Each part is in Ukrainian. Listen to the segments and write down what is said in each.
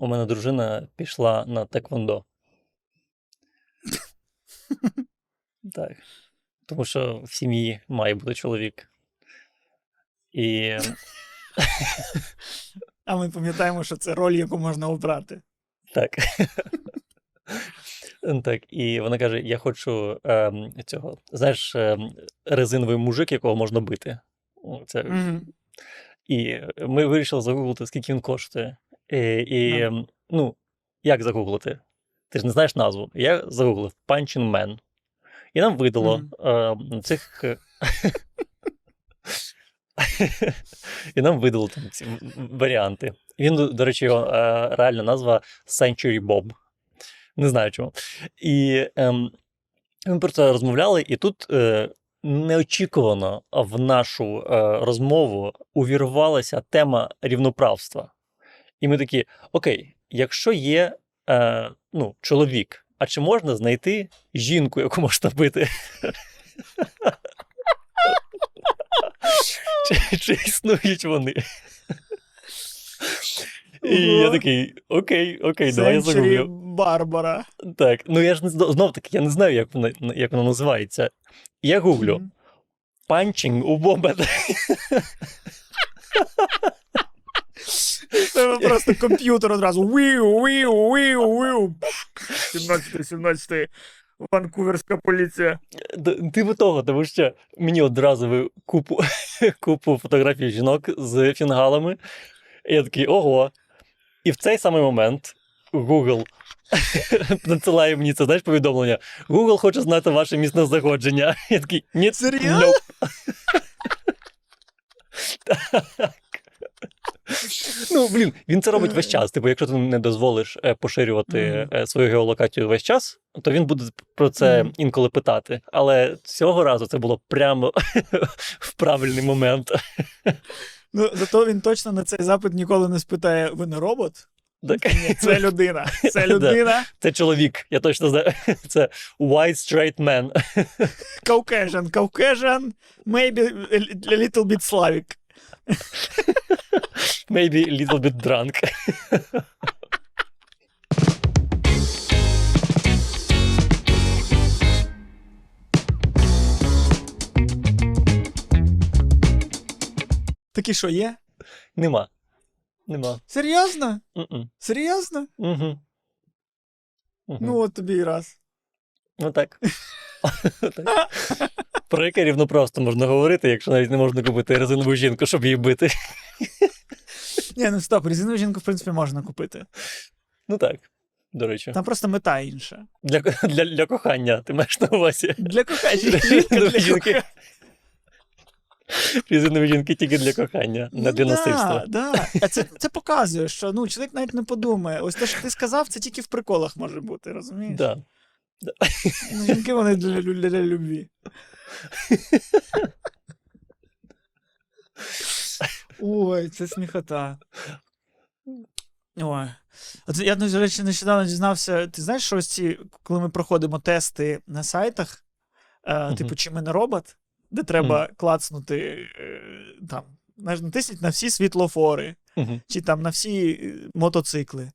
У мене дружина пішла на Теквондо. Так. Тому що в сім'ї має бути чоловік. І А ми пам'ятаємо, що це роль, яку можна обрати. так. Так, і вона каже: я хочу ем, цього, знаєш, ем, резиновий мужик, якого можна бити. Це. І ми вирішили загуглити, скільки він коштує. І, і Ну. ем, ну, як загуглити? Ти ж не знаєш назву. Я загуглив Punching Man. І нам видало е, цих. е, І нам видало там ці варіанти. Він, до- речі, його е, реальна назва Century Bob. Не знаю чому. І ем, ми про це розмовляли, і тут е, неочікувано в нашу е, розмову увірвалася тема рівноправства. І ми такі: окей, якщо є е, ну, чоловік, а чи можна знайти жінку, яку можна бити? Чи, чи існують вони? І я такий, окей, окей, давай я загуглю. Барбара. Так, ну я ж не знов таки, я не знаю, як вона, як вона називається. Я гуглю панчинг у бомбет. Це просто комп'ютер одразу. Віу, віу, віу, віу. 17 17 Ванкуверська поліція. Типу того, тому що мені одразу ви купу, купу фотографій жінок з фінгалами. І я такий, ого. І в цей самий момент Google надсилає мені це, знаєш, повідомлення. Google хоче знати ваше місце знаходження. Я такий, ні, Серйозно? Nope». Так. Ну, блін, він це робить весь час. Типу, якщо ти не дозволиш е, поширювати е, свою геолокацію весь час, то він буде про це інколи питати. Але цього разу це було прямо в правильний момент. Ну, зато він точно на цей запит ніколи не спитає: ви не робот? Так, Ні, це людина. Це Да. людина. Це чоловік, я точно знаю. Це white straight man. Caucasian. Caucasian, maybe a little bit Slavic. Maybe a little bit drunk. Такі що є? Нема. Нема. Серйозно? М-м. Серйозно? Мгм. Мгм. Ну, от тобі і раз. Ну так. Про яке рівноправство можна говорити, якщо навіть не можна купити резинову жінку, щоб її бити. Ні, ну стоп, резинову жінку, в принципі, можна купити. Ну так, до речі. Там просто мета інша. Для, для, для кохання, ти маєш на увазі. Для кохання. Для Резинові жінки. Резинові жінки тільки для кохання, не для Ну, насильства. Да, да. А це, це показує, що ну, чоловік навіть не подумає. Ось те, що ти сказав, це тільки в приколах може бути, розумієш? Да. Ну, жінки вони для, лю- для, любві. Ой, це сміхота. Ой. От я, до речі, нещодавно дізнався. Ти знаєш, що ось ці, коли ми проходимо тести на сайтах, е, типу, чи ми не робот, де треба клацнути е, там, знаєш, натисніть на всі світлофори, чи там на всі е, мотоцикли.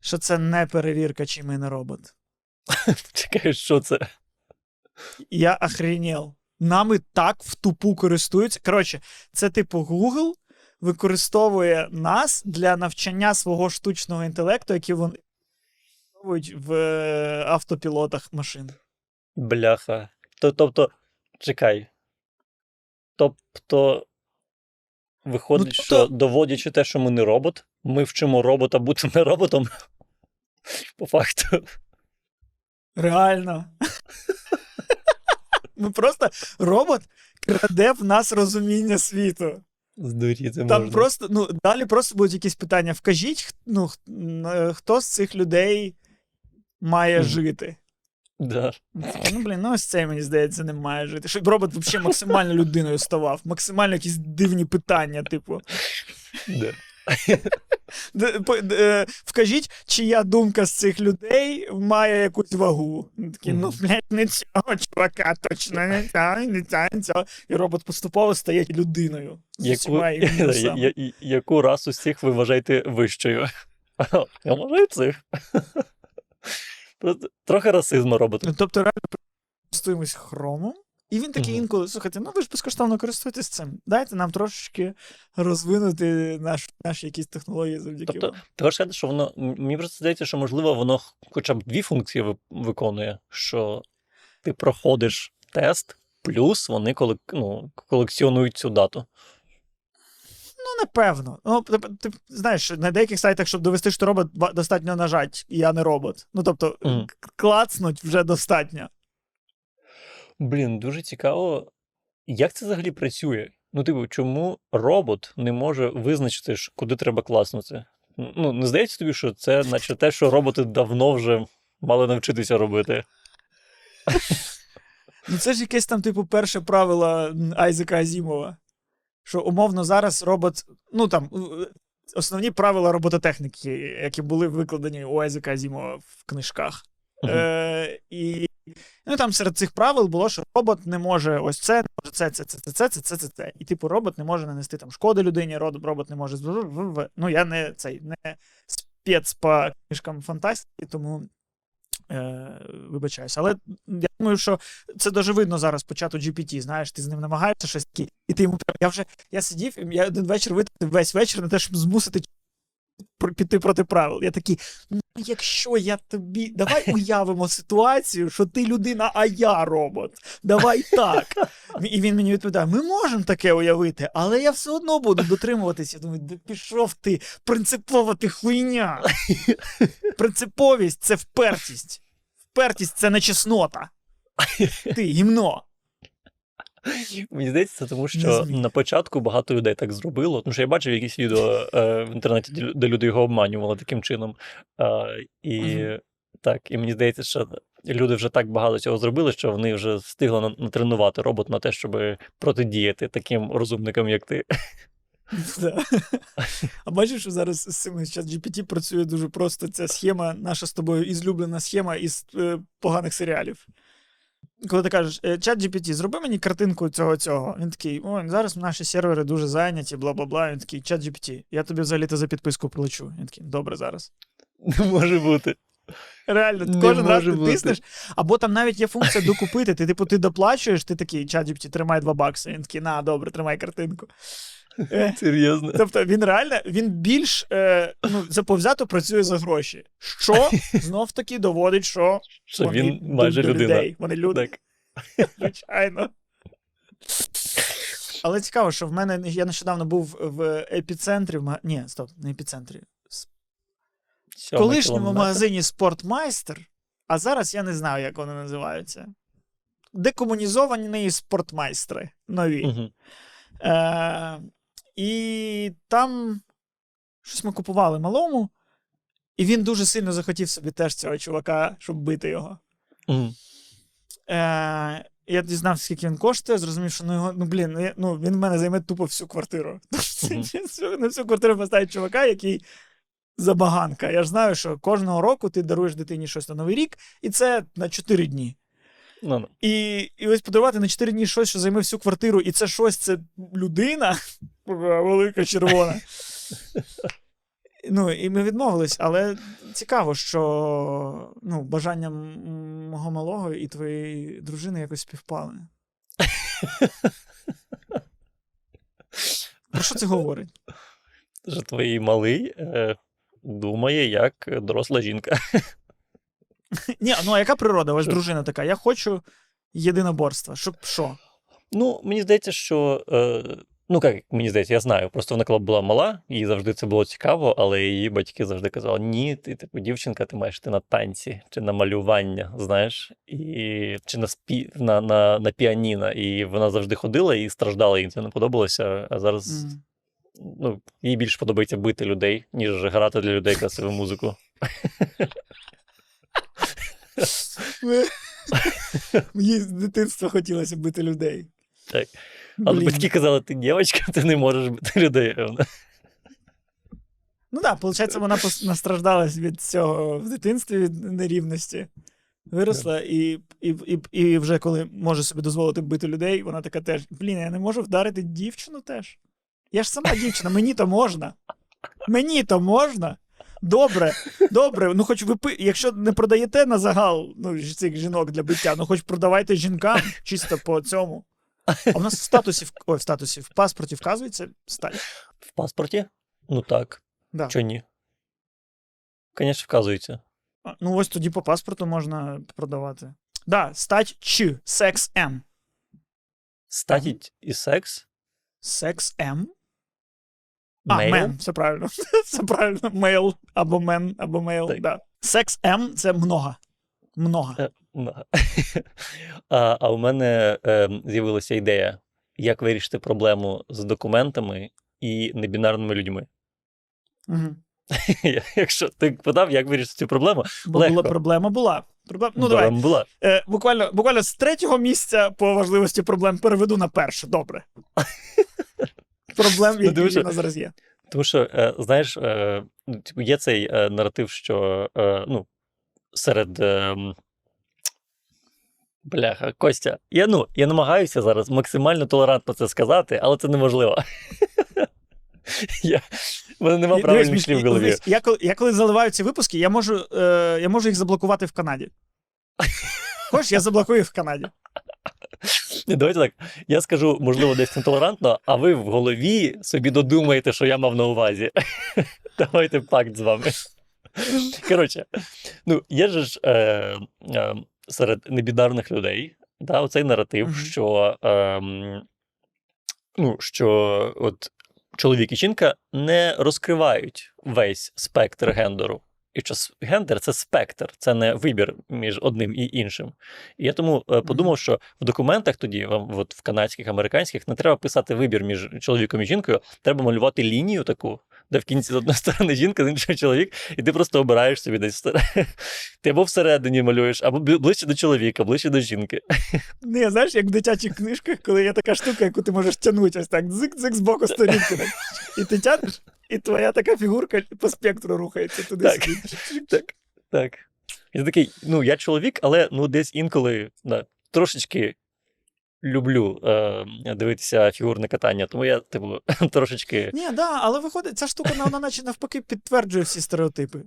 Що це не перевірка, чи ми не робот. Чекай, що це? Я охренел. Нами так в тупу користуються. Коротше, це типу Google використовує нас для навчання свого штучного інтелекту, який вони використовують в е, автопілотах машин. Бляха. Тобто, чекай. Тобто, виходить, Ну, тобто- що доводячи те, що ми не робот, ми вчимо робота бути не роботом. По факту. Реально. Ми просто робот краде в нас розуміння світу. Здуріти Там можна. просто, ну, далі просто будуть якісь питання. Вкажіть, ну, е, хто з цих людей має жити. Да. Ну, блін, ну ось цей, мені здається, не має жити. Щоб робот взагалі максимально людиною ставав. Максимально якісь дивні питання, типу. Да. Е, Вкажіть, чия думка з цих людей має якусь вагу. Такий, ну, блядь, не цього чувака, точно не цього, не цього, не цього. І робот поступово стає людиною. Яку, я- я- яку расу з цих ви вважаєте вищою? Я і цих. Трохи расизму роботу. Тобто, реально користуємось хромом, і він такий інколи, слухайте, ну ви ж безкоштовно користуєтесь цим. Дайте нам трошечки розвинути наш, наші якісь технології завдяки Тобто, ти хочеш сказати, що воно. Мені просто здається, що можливо воно хоча б дві функції виконує, що ти проходиш тест, плюс вони колек... ну, колекціонують цю дату. Ну, напевно. Ну, ти, ти знаєш, на деяких сайтах, щоб довести, що робот, достатньо нажать, і я не робот. Ну, тобто, к- клацнуть вже достатньо. Блін, дуже цікаво, як це взагалі працює? Ну, типу, чому робот не може визначити, куди треба класнути? Ну, не здається тобі, що це, наче те, що роботи давно вже мали навчитися робити. Ну, це ж якесь там, типу, перше правило Айзека Азімова. Що умовно зараз робот. Ну там е, основні правила робототехніки, які були викладені у Айзека Азімова в книжках. Мгм. Е, і ну, там серед цих правил було, що робот не може ось це, не може це, це, це, це, це, це, це, це, це. І типу, робот не може нанести там шкоди людині, робот не може. Ну, я не цей не спец по книжкам фантастики, тому е, вибачаюсь. Але я думаю, що це дуже видно зараз по чату GPT, знаєш, ти з ним намагаєшся щось таке, і ти йому я вже я сидів, я один вечір витратив весь вечір на те, щоб змусити піти проти правил. Я такий, ну якщо я тобі. Давай уявимо ситуацію, що ти людина, а я робот. Давай так. І він мені відповідає: ми можемо таке уявити, але я все одно буду дотримуватися. Я думаю, да пішов ти, принципова ти хуйня. Принциповість це впертість. Впертість це не чеснота. Ти гімно. Мені здається, це тому що на початку багато людей так зробило. Тому що я бачив якісь відео е, в інтернеті, де люди його обманювали таким чином. Е, і Мгм. так, і мені здається, що люди вже так багато цього зробили, що вони вже встигли натренувати робот на те, щоб протидіяти таким розумникам, як ти. Да. А бачиш, що зараз з цим GPT працює дуже просто ця схема, наша з тобою ізлюблена схема із е, поганих серіалів. Коли ти кажеш, «Е, чат GPT, зроби мені картинку цього цього. Він такий, ой, зараз наші сервери дуже зайняті, бла бла бла. Він такий, чат GPT, я тобі взагалі-то за підписку плачу. Він такий, добре зараз. Не може бути. Реально, Не кожен раз ти бути. тиснеш, або там навіть є функція докупити. Ти, типу, ти доплачуєш, ти такий, чат GPT, тримай 2 бакси. Він такий, на, добре, тримай картинку. Е, Серйозно. Тобто він реально він більш е, ну, заповзято працює за гроші. Що знов таки доводить, що Що вони він майже до людина. людей. Вони люди, Так. звичайно. Але цікаво, що в мене я нещодавно був в епіцентрі. В Ні, стоп, не епіцентрі. В колишньому кілометр. магазині Спортмайстер, а зараз я не знаю, як вони називаються. Декомунізовані спортмайстри нові. Мгм. Е, і там щось ми купували малому, і він дуже сильно захотів собі теж цього чувака, щоб бити його. Мгм. Е, я дізнався, скільки він коштує, зрозумів, що ну, його, ну блін, ну, я- ну, він в мене займе тупо всю квартиру. Мгм. На всю квартиру поставить чувака, який забаганка. Я ж знаю, що кожного року ти даруєш дитині щось на Новий рік, і це на 4 дні. Ну, ну. І, і ось подарувати на 4 дні щось, що займе всю квартиру, і це щось, це людина велика червона. Ну, і ми відмовились, але цікаво, що ну, бажання мого малого і твоєї дружини якось співпали. Про що це говорить? Що твій малий е, думає, як доросла жінка. Ні, ну а яка природа? Ось дружина така. Я хочу єдиноборства. Щоб що? Ну, мені здається, що. Е, ну, як мені здається, я знаю. Просто вона коли була мала, їй завжди це було цікаво, але її батьки завжди казали: ні, ти типу дівчинка, ти маєш йти на танці чи на малювання, знаєш, і, чи на, спі, на, на, на піаніно. І вона завжди ходила і страждала, їй це не подобалося. А зараз М. ну, їй більше подобається бити людей, ніж грати для людей красиву музику. Мені з дитинства хотілося бити людей. Так. Але Блін. батьки казали, ти дівчинка, ти не можеш бити людей. Вона, Ну так, виходить, вона настраждалась від цього в дитинстві від нерівності. Виросла, і, і, і, і вже коли може собі дозволити бити людей, вона така теж: блін, я не можу вдарити дівчину теж. Я ж сама дівчина, мені то можна. Мені то можна. Добре, добре. Ну, хоч ви якщо не продаєте на загал ну, цих жінок для биття, ну хоч продавайте жінкам чисто по цьому. А в нас в статусі, в- ой, в статусі, в паспорті вказується стать. В паспорті? Ну так. Да. Чого ні? Звісно, вказується. А, Ну, ось тоді по паспорту можна продавати. Да, стать Ч, секс М. Стать і секс. Sex M. А, man, все правильно. Все правильно. Male або man, або male. Да. Sex M це много. Много. Е, Ну, А, а у мене е, з'явилася ідея, як вирішити проблему з документами і небінарними людьми. Угу. Якщо ти питав, як вирішити цю проблему, Бо Легко. була проблема була. Проблема... Ну, давай. проблема була. Е, буквально, буквально з третього місця по важливості проблем переведу на перше. Добре. Проблем, які дуже- в нас зараз є. Тому що, е, знаєш, е, ну, типу, є цей е, наратив, що ну, серед. Е, бляха, Костя, я, ну, я намагаюся зараз максимально толерантно це сказати, але це неможливо. Я, в мене нема правильних слів в голові. Я коли, я коли заливаю ці випуски, я можу, е, я можу їх заблокувати в Канаді. Хочеш, я заблокую їх в Канаді. Давайте так. Я скажу, можливо, десь нетолерантно, а ви в голові собі додумаєте, що я мав на увазі. Давайте пакт з вами. Коротше, ну, є ж е, е, серед небінарних людей да, оцей наратив, Мгм. що, е, ну, що от чоловік і жінка не розкривають весь спектр гендеру. І що гендер це спектр, це не вибір між одним і іншим. І я тому е, подумав, що в документах тоді, вам от в канадських, американських, не треба писати вибір між чоловіком і жінкою, треба малювати лінію таку, де в кінці з одної сторони жінка, з іншої чоловік, і ти просто обираєш собі десь. Ти або всередині малюєш, або ближче до чоловіка, ближче до жінки. Не, знаєш, як в дитячих книжках, коли є така штука, яку ти можеш тягнути ось так, дзик-дзик з боку сторінки. Так. І ти тягнеш, і твоя така фігурка по спектру рухається туди Так. Так. Так. І ти такий, ну, я чоловік, але ну, десь інколи да, трошечки люблю е, дивитися фігурне катання, тому я, типу, трошечки. Ні, да, але виходить, ця штука вона наче навпаки підтверджує всі стереотипи.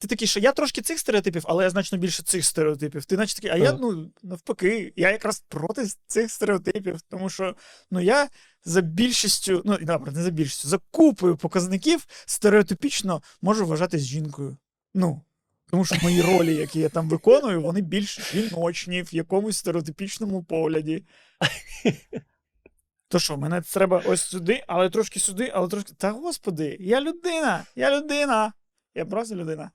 Ти такий, що я трошки цих стереотипів, але я значно більше цих стереотипів. Ти наче такий, а я ну навпаки, я якраз проти цих стереотипів, тому що ну я за більшістю, ну добре, не за більшістю, за купою показників стереотипічно можу вважатись жінкою. Ну. Тому що мої ролі, які я там виконую, вони більш жіночні в якомусь стереотипічному погляді. То що, мене треба ось сюди, але трошки сюди, але трошки. Та господи, я людина! Я людина! Я просто людина.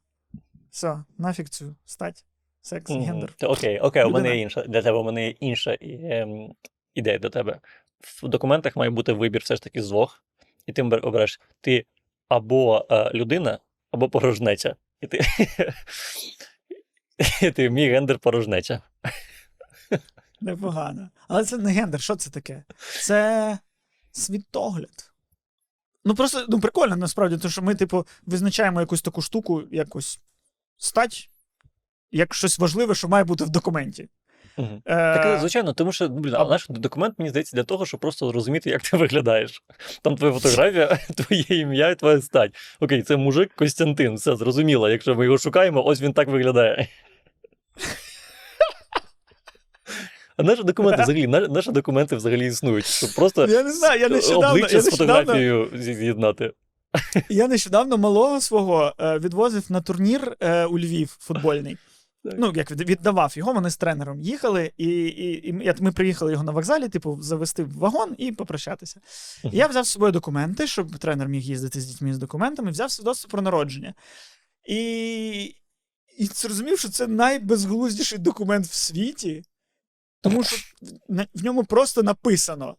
Все, нафіг цю стать, секс, Мгм. гендер. Окей, окей, у мене є інша для тебе, у мене є інша ем, ідея до тебе. В документах має бути вибір все ж таки з двох, і ти обереш ти або е, людина, або порожнеча. І ти, і ти мій гендер порожнеча. Непогано. Але це не гендер, що це таке? Це світогляд. Ну просто ну, прикольно насправді, тому що ми, типу, визначаємо якусь таку штуку, якось стать, як щось важливе, що має бути в документі. Е, Так, звичайно, тому що блін, а наш документ мені здається для того, щоб просто зрозуміти, як ти виглядаєш. Там твоя фотографія, твоє ім'я і твоя стать. Окей, це мужик Костянтин, все зрозуміло. Якщо ми його шукаємо, ось він так виглядає. А наші документи взагалі, наші документи взагалі існують. Щоб просто Я не знаю, я нещодавно- обличчя я з фотографією з'єднати. Я нещодавно малого свого е, відвозив на турнір е, у Львів футбольний. Так. Ну, як віддавав його, вони з тренером їхали, і, і, і ми- приїхали його на вокзалі, типу, завести в вагон і попрощатися. Мгм. Я взяв з собою документи, щоб тренер міг їздити з дітьми з документами, взяв свідоцтво про народження. І, і зрозумів, що це найбезглуздіший документ в світі, тому що в ньому просто написано.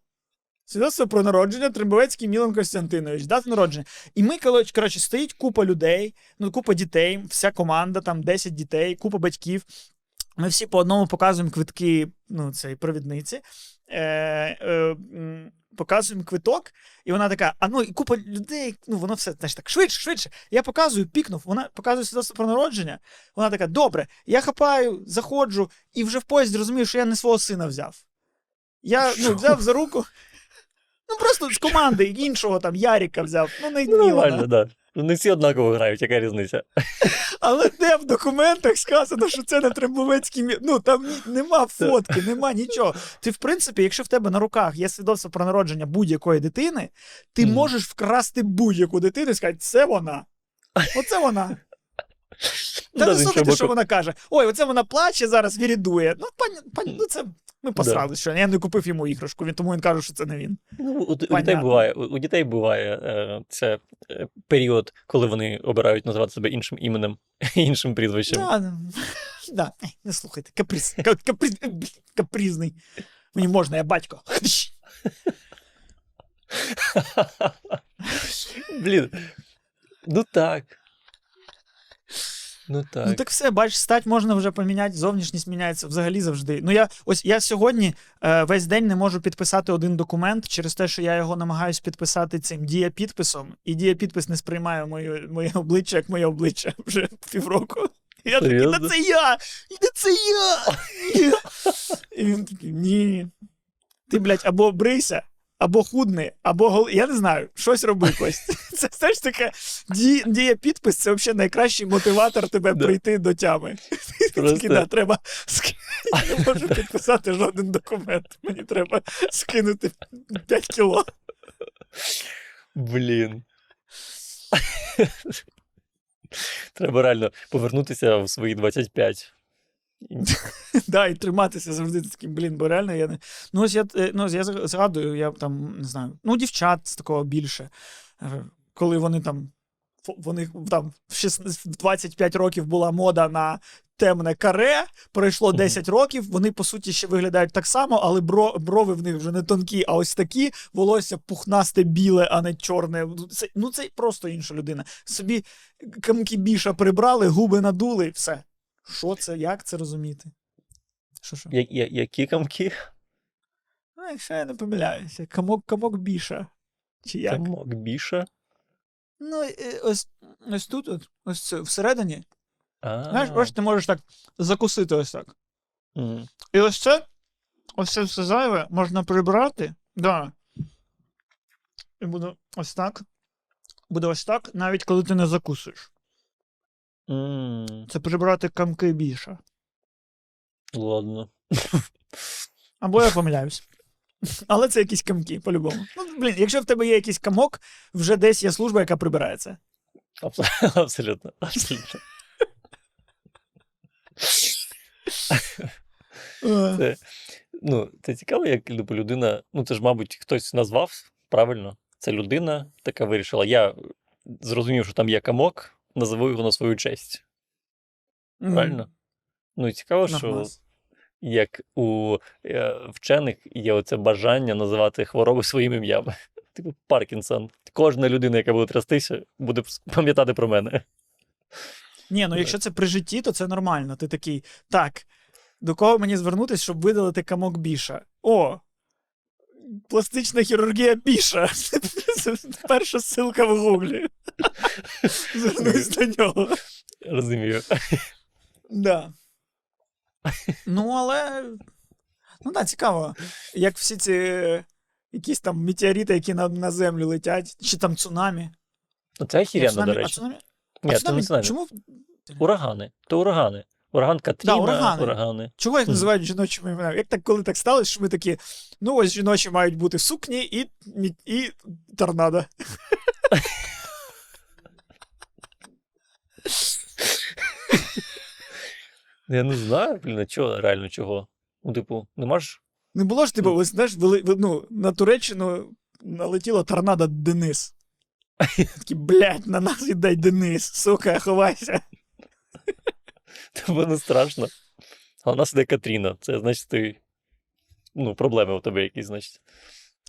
Свідоцтво про народження Трембовецький Мілан Костянтинович, дата народження. І ми, коротше, стоїть купа людей, ну, купа дітей, вся команда, там 10 дітей, купа батьків. Ми всі по одному показуємо квитки, ну, цей провідниці. Е, е, показуємо квиток, і вона така: а ну і купа людей, ну воно все знаєш, так швидше, швидше. Я показую, пікнув, вона показує свідоцтво про народження. Вона така: добре, я хапаю, заходжу, і вже в поїзді розумію, що я не свого сина взяв. Я ну, взяв за руку. Ну, просто з команди іншого там Яріка взяв. Ну, не Ну, нормально, да. Не всі однаково грають, яка різниця? Але де в документах сказано, що це на Требовецькій мі... Ну там ні, нема фотки, нема нічого. Ти, в принципі, якщо в тебе на руках є свідоцтво про народження будь-якої дитини, ти Мгм. можеш вкрасти будь-яку дитину і сказати, це вона. Оце вона. Та не слухайте, що вона каже. Ой, оце вона плаче зараз, вірідує. Ну, пані, пані, ну це ми посрали, що я не купив йому іграшку, він тому він каже, що це не він. Ну, у, у дітей буває, у, у дітей буває е, це е, період, коли вони обирають називати себе іншим іменем, іншим прізвищем. Да, да. да. Не слухайте, каприз, ка- каприз, е, капризний. Мені можна, я батько. Блін. Ну так. Ну так. Ну так все, бачиш, стать можна вже поміняти, зовнішність міняється взагалі завжди. Ну я ось я сьогодні е, весь день не можу підписати один документ через те, що я його намагаюсь підписати цим дієпідписом, і дієпідпис не сприймає моє, моє обличчя як моє обличчя вже півроку. Я такий, та це я! Та це я! І він такий, ні. Ти, блядь, або брийся, або худни, або гол... Я не знаю, щось роби, Кость. Це все ж таке ді... діє підпис, це взагалі найкращий мотиватор тебе прийти до тями. Такий, да, треба Я не можу підписати жоден документ. Мені треба скинути 5 кіло. Блін. Треба реально повернутися в свої 25. Да, і триматися завжди таким, блін, бо реально я не. Ну, ось я, е, ну, ось я згадую, я там не знаю, ну, дівчат з такого більше. Е, Коли вони там. Вони там в 16 25 років була мода на темне каре, пройшло 10 років, вони по суті ще виглядають так само, але бро, брови в них вже не тонкі, а ось такі, волосся пухнасте біле, а не чорне. Ну, Це, ну це просто інша людина. Собі камки біша прибрали, губи надули, все. Що це? Як це розуміти? Що що? Я, я, які камки? Ну, якщо я не помиляюся, камок, камок біша. Чи як? Камок біша. Ну, ось, ось тут, от, ось це, всередині. А, Знаєш, ось ти можеш так закусити ось так. Мгм. І ось це, ось це все зайве можна прибрати. Да. І буде ось так. Буде ось так, навіть коли ти не закусуєш. М, Це прибрати камки біша. Ладно. Або я помиляюсь. Але це якісь камки, по-любому. Ну, блін, якщо в тебе є якийсь камок, вже десь є служба, яка прибирає це. Абс- Абсолютно. Абсолютно. Це, ну, це цікаво, як типу, людина. Ну, це ж, мабуть, хтось назвав правильно. Це людина така вирішила. Я зрозумів, що там є камок, назову його на свою честь. м, Правильно? Ну і цікаво, що нормас. як у е, вчених є оце бажання називати хвороби своїм ім'ям. Типу Паркінсон. Кожна людина, яка буде трястися, буде пам'ятати про мене. Ні, ну якщо це при житті, то це нормально. Ти такий, так, до кого мені звернутися, щоб видалити камок біша? О! Пластична хірургія біша. Це перша ссылка в гуглі. Звернусь до нього. Розумію. Да. Ну, але. Ну так, цікаво. Як всі ці якісь там метеорити, які на, на землю летять, чи там цунамі. Ну, Це цунамі- до а речі. цунамі, Ні, а це не цунамі. чому, Урагани. То урагани. Ураган Катріна, урагани. урагани. чого їх називають жіночими іменами? Як так, коли так сталося, що ми такі, ну ось жіночі мають бути сукні і, і, і торнадо. Я не знаю, блін, а чого, реально чого. Ну, типу, нема ж. Не було ж типу, ось знаєш, вели, ну, на Туреччину налетіло торнадо Денис. Такі, блядь, на нас іде Денис, сука, ховайся. Тебе не страшно. А у нас іде Катріна. Це значить, ти. Ну, проблеми у тебе якісь, значить.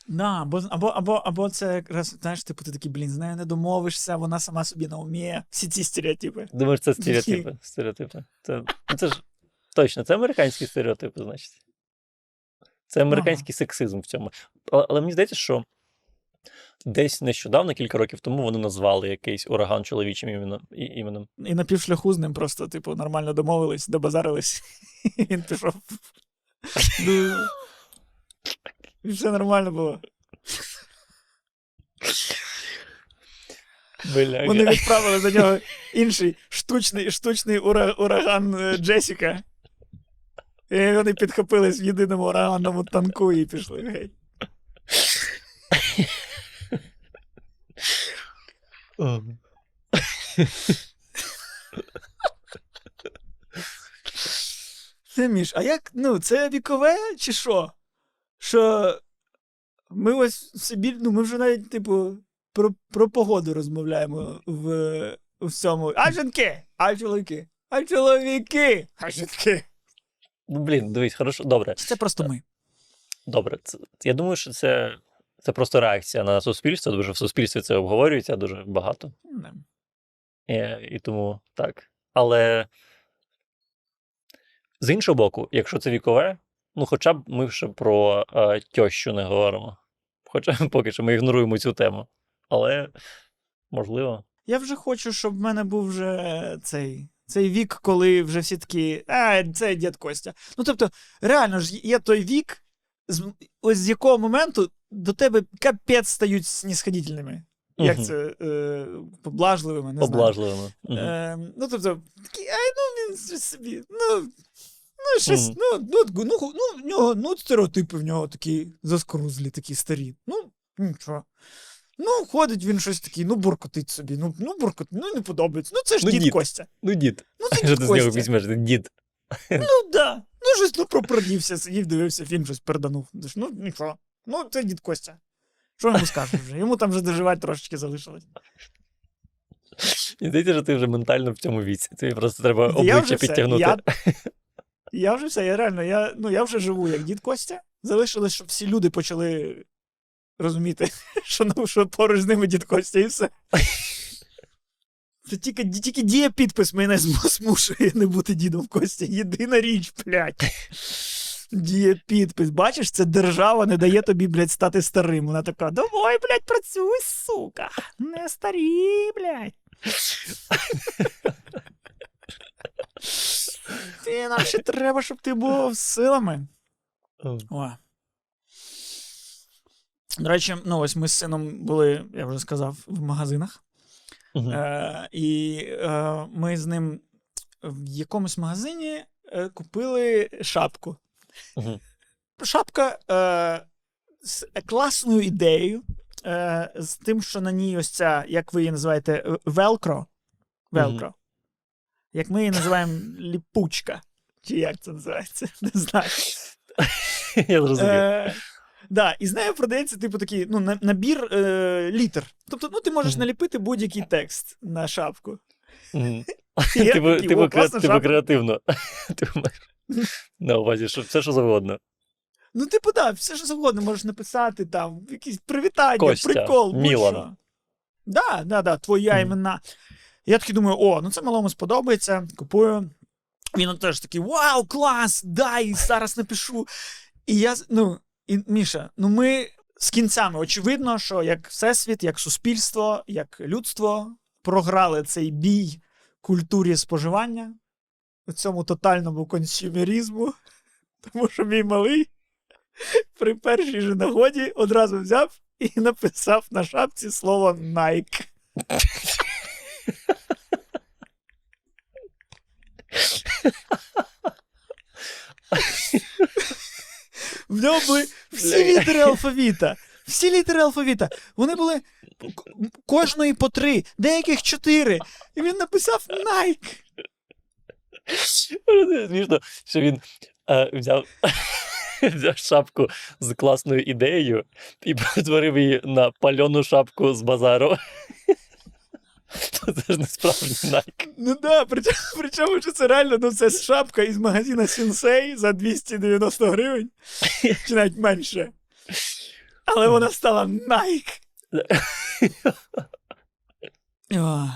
Да, або, або, або, або це якраз, знаєш, типу, ти такий, блін, з нею не домовишся, вона сама собі на умі. Всі ці стереотипи. Думаєш, це стереотипи. стереотипи. Це, ну, це ж точно, це американські стереотипи, значить. Це американський сексизм в цьому. Але, але мені здається, що десь нещодавно, кілька років тому, вони назвали якийсь ураган чоловічим іменем. і- іменем. І на півшляху з ним просто, типу, нормально домовились, добазарились. І він пішов. Ну, І все нормально було. Бляха. Вони відправили за нього інший штучний, штучний ура, ураган е, Джесіка. І вони підхопились в єдиному ураганному танку і пішли геть. Це Міш, а як, ну, це вікове чи що? Що ми ось в Сибір, ну ми вже навіть, типу, про, про погоду розмовляємо в, в цьому. А жінки, а чоловіки, а чоловіки, а жінки. Ну, блін, дивись, хорошо, добре. Це просто ми? Добре. Це, я думаю, що це, це просто реакція на суспільство, що в суспільстві це обговорюється дуже багато. Не. І, і тому так. Але з іншого боку, якщо це вікове, ну хоча б ми ще про е, тьощу не говоримо. Хоча поки що ми ігноруємо цю тему. Але можливо. Я вже хочу, щоб в мене був вже цей, цей вік, коли вже всі такі, а, це дід Костя. Ну тобто, реально ж є той вік, ось з якого моменту до тебе капець стають снісходительними. Як це е, поблажливими, не знаю. Поблажливими. Мгм. Е, ну, тобто, такі, ай, ну він собі. Ну, ну щось, ну, ну, ну, ну, в нього, ну, стереотипи в нього такі заскрузлі, такі старі. Ну, нічого. Ну, ходить він щось такий, ну, буркотить собі, ну, ну буркотить, ну не подобається. Ну, це ж Ну, дід, дід. Костя. Ну, дід. Ну, це Що дід ти з нього візьмеш? Дід. Ну, да. Ну, щось, ну, пропрадівся, сидів, дивився фільм, щось переданув. Ну, нічого. Ну, це дід Костя. Що йому скажеш вже? Йому там вже доживати трошечки залишилось. І здається, що ти вже ментально в цьому віці. Тобі просто треба обличчя підтягнути. Я, я вже все, я реально, я, ну, я вже живу як дід Костя. Залишилось, щоб всі люди почали розуміти, що, ну, що поруч з ними дід Костя і все. Це тільки, тільки дія підпис мене змушує не бути дідом Костя. Єдина річ, блядь. Діє підпис. Бачиш, це держава не дає тобі, блядь, стати старим. Вона така: давай, блядь, працюй, сука. Не старі, блядь. Ти нам ще треба, щоб ти був силами. О. До речі, ну ось ми з сином були, я вже сказав, в магазинах. Мгм. Е, і е, ми з ним в якомусь магазині е, купили шапку. Мгм. Шапка е, з класною ідеєю, е, з тим, що на ній ось ця, як ви її називаєте, велкро. Велкро. Як ми її називаємо ліпучка. Чи як це називається? Не знаю. Я зрозумів. Е, да, і з нею продається, типу, такий ну, набір е, літер. Тобто, ну, ти можеш наліпити будь-який текст на шапку. Типу, типу, «О, кре- класна типу шапка». креативно. На увазі, що все, що завгодно. Ну, типу, да, все що завгодно можеш написати, там, якісь привітання, прикол, Мілан. Да, да, да, твоя імена. Я такий думаю, о, ну це малому сподобається, купую. Він теж такий, вау, клас, дай, зараз напишу. І я, ну, і, Міша, ну ми з кінцями, очевидно, що як всесвіт, як суспільство, як людство програли цей бій культурі споживання, у цьому тотальному консюмерізму. Тому що мій малий при першій же нагоді одразу взяв і написав на шапці слово Nike. В ньому були всі літери алфавіта. Всі літери алфавіта. Вони були кожної по три, деяких чотири. І він написав Nike. Смішно, що він е, взяв, взяв шапку з класною ідеєю і перетворив її на пальону шапку з базару. Це ж не справжній Nike. Ну да, причому, причому що це реально, ну це шапка із магазина Сінсей за 290 гривень, чи навіть менше. Але вона стала Nike. О.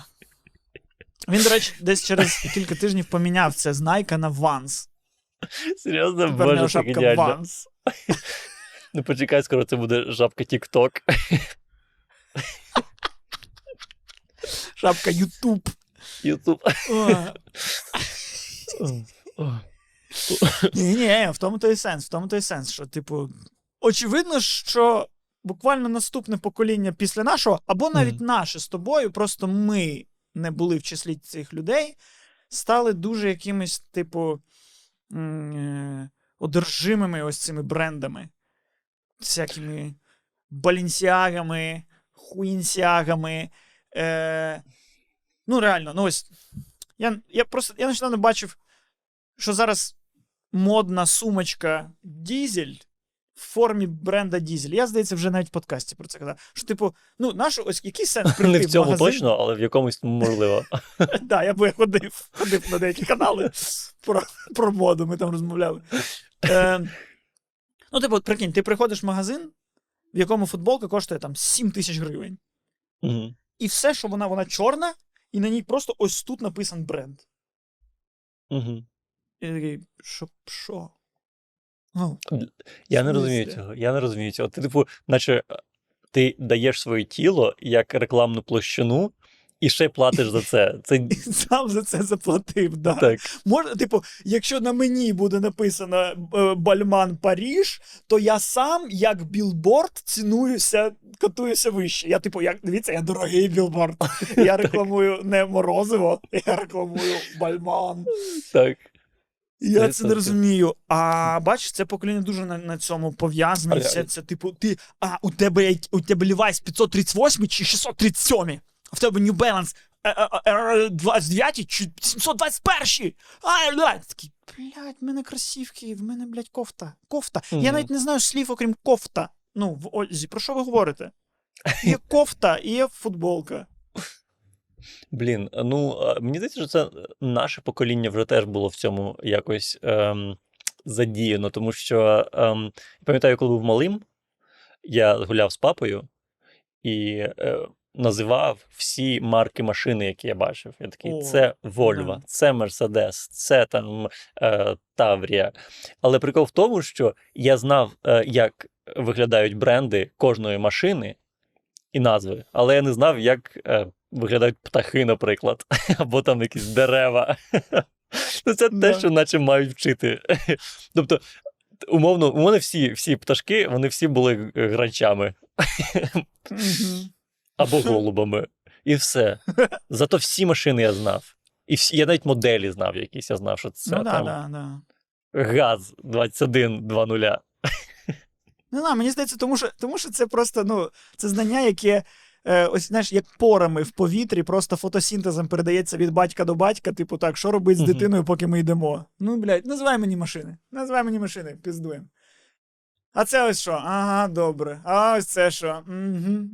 Він, до речі, десь через кілька тижнів поміняв це з Nike на Vans. Серйозно, Тепер боже, це шапка геніально. Vans. Ну почекай, скоро це буде жабка TikTok. Шапка YouTube. Ютуб. Ні, ні, в тому той сенс, в тому той сенс, що, типу, очевидно, що буквально наступне покоління після нашого, або навіть наше з тобою, просто ми не були в числі цих людей, стали дуже якимись, типу, е, одержимими ось цими брендами, всякими балінсіагами, хуїнсіагами. Е, Ну, реально, ну ось. Я я просто я нещодавно бачив, що зараз модна сумочка Дізель в формі бренда Дізель. Я, здається, вже навіть в подкасті про це казав. Що, типу, ну, нашу, ось який сенс прийти Не в цьому магазин? точно, але в якомусь можливо. Так, я би ходив, ходив на деякі канали про, про моду, ми там розмовляли. Е, ну, типу, прикинь, ти приходиш в магазин, в якому футболка коштує там 7 тисяч гривень. І все, що вона, вона чорна, і на ній просто ось тут написан бренд. Угу. І я такий, що? що? Ну, Я не розумію цього. Я не розумію цього. Ти, типу, наче е, ти даєш своє тіло як рекламну площину і ще платиш за це. Це сам за це заплатив, да. так. Можна, типу, якщо на мені буде написано е, Бальман Паріж, то я сам, як білборд, цінуюся, котуюся вище. Я, типу, як дивіться, я дорогий білборд. Я рекламую не морозиво, я рекламую Бальман. Так. Я Це це не розумію. А бачиш, це покоління дуже на, на цьому пов'язане. Все це, типу, ти. А у тебе у тебе Levi's 538 чи 637? А в тебе New Balance е, е, е, 29 чи 721? А, блядь, такий, блядь, в мене кросівки, в мене, блядь, кофта. Кофта. Я навіть не знаю слів, окрім кофта. Ну, в Ользі. Про що ви говорите? Є кофта і є футболка. Блін, ну е, мені здається, що це наше покоління вже теж було в цьому якось ем, задіяно, тому що ем, я пам'ятаю, коли був малим, я гуляв з папою і е, називав всі марки машини, які я бачив. Я такий: О, це Volvo, да. це Mercedes, це там е, Таврія. Але прикол в тому, що я знав, е, як виглядають бренди кожної машини і назви, але я не знав, як е, виглядають птахи, наприклад, або там якісь дерева. Ну, це те, що наче мають вчити. Тобто, умовно, у мене всі, всі пташки, вони всі були гранчами Мгм. Або голубами. І все. Зато всі машини я знав. І всі, я навіть моделі знав якісь, я знав, що це Ну, да, там да, да. ГАЗ 2120. Не знаю, мені здається, тому що, тому що це просто ну, це знання, яке е, ось знаєш, як порами в повітрі, просто фотосінтезом передається від батька до батька. Типу, так, що робить з дитиною, поки ми йдемо? Ну, блядь, називай мені машини. Називай мені машини, піздуємо. А це ось що? Ага, добре. А ось це що? Угу,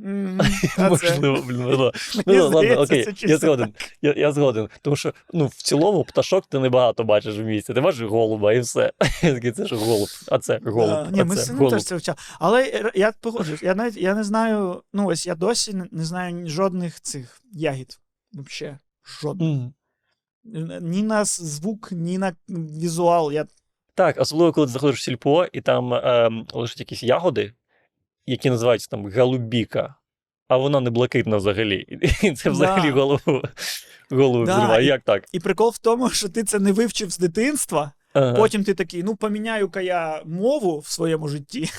угу. А? Можливо, блін, можливо. Мені Ну, ладно, здається, окей, це я згоден. Я, я згоден. Тому що ну, в цілому пташок ти небагато бачиш в місті. Ти бачиш голуба і все. Я такий, це ж голуб, а це голуб. А Ні, ми це сином голуб. теж це вчали. Але я погоджуюсь, я навіть я не знаю, ну ось я досі не, не знаю жодних цих ягід. Взагалі, жодних. Мгм. Ні на звук, ні на візуал. Я... Так, особливо, коли ти заходиш в сільпо, і там ем, лежать якісь ягоди, які називаються там галубіка, а вона не блакитна взагалі. І це взагалі Да. голову, голову Да, взриває. Як так? І прикол в тому, що ти це не вивчив з дитинства. Ага. Потім ти такий, ну поміняю-ка я мову в своєму житті.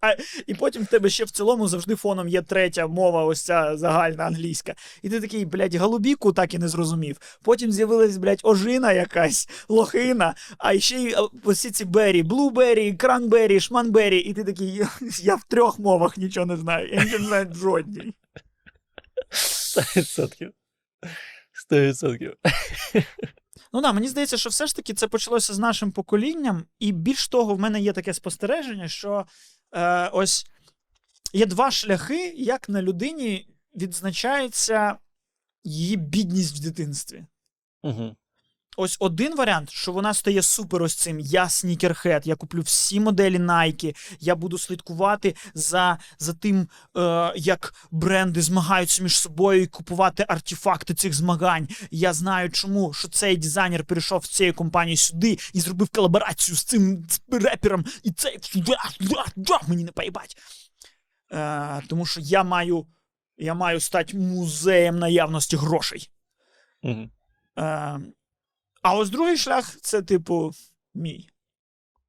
А, і потім в тебе ще в цілому завжди фоном є третя мова, ось ця загальна англійська. І ти такий, блядь, голубіку так і не зрозумів. Потім з'явилась, блядь, ожина якась, лохина, а ще й ось ці бері, блубері, кранбері, шманбері. І ти такий, я в трьох мовах нічого не знаю. Я нічого не знаю жодній. Сто відсотків. Сто відсотків. Ну да, мені здається, що все ж таки це почалося з нашим поколінням, і більш того, в мене є таке спостереження, що е, ось є два шляхи, як на людині відзначається її бідність в дитинстві. Угу. Ось один варіант, що вона стає супер ось цим. Я снікерхед, я куплю всі моделі Nike, я буду слідкувати за, за тим, е, як бренди змагаються між собою і купувати артефакти цих змагань. Я знаю, чому що цей дизайнер перейшов з цієї компанії сюди і зробив колаборацію з цим репером, і цей мені не поїбать. Е, тому що я маю, я маю стати музеєм наявності грошей. Угу. Е, а ось другий шлях це, типу, мій.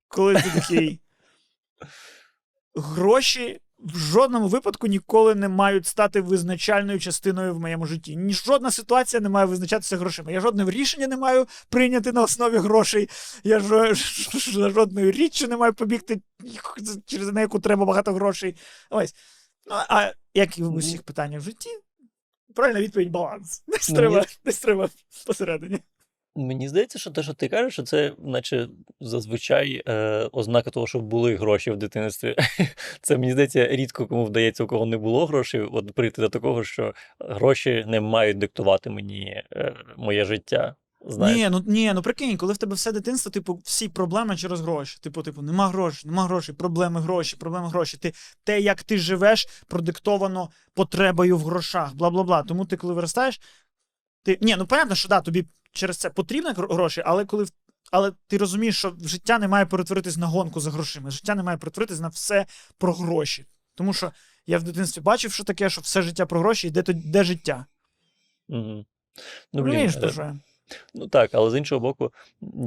Коли ти такий. Гроші в жодному випадку ніколи не мають стати визначальною частиною в моєму житті. Ні жодна ситуація не має визначатися грошима. Я жодне рішення не маю прийняти на основі грошей. Я ж жодною річчю не маю побігти, через на яку треба багато грошей. Ось. Ну, а як і в усіх питаннях в житті, правильна відповідь баланс. Десь треба, десь треба посередині. Мені здається, що те, що ти кажеш, що це, наче зазвичай е, ознака того, що були гроші в дитинстві. Це мені здається, рідко кому вдається, у кого не було грошей, от прийти до такого, що гроші не мають диктувати мені е, моє життя. Знаєш? Ні, ну ні, ну прикинь, коли в тебе все дитинство, типу, всі проблеми через гроші. Типу, типу, нема грошей, нема грошей, проблеми гроші, проблеми гроші. Ти те, як ти живеш, продиктовано потребою в грошах, бла бла бла. Тому ти, коли виростаєш, ти. Ні, ну понятно, що да, тобі через це потрібні гроші, але коли але ти розумієш, що життя не має перетворитись на гонку за грошима. Життя не має перетворитись на все про гроші. Тому що я в дитинстві бачив, що таке, що все життя про гроші, і де, де життя. Угу. Ну, блін, Розумієш, е, що? Ну так, але з іншого боку,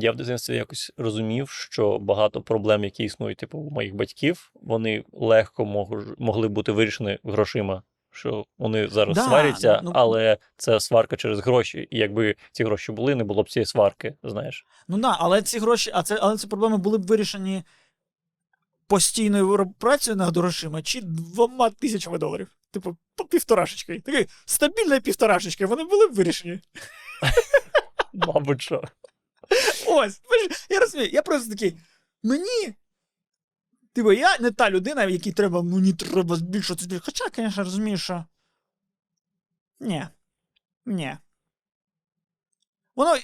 я в дитинстві якось розумів, що багато проблем, які існують, типу, у моїх батьків, вони легко могли бути вирішені грошима що вони зараз да, сваряться, ну, але це сварка через гроші. І якби ці гроші були, не було б цієї сварки, знаєш. Ну да, але ці гроші, а це, але ці проблеми були б вирішені постійною працею над грошима чи двома тисячами доларів. Типу, по півторашечки. Такий стабільна півторашечка, вони були б вирішені. Мабуть, що. Ось, я розумію, я просто такий. Мені Типу, я не та людина, в якій треба, мені треба збільшувати збільшувати. Хоча, звісно, розумію, що. Ні. Ні. Воно.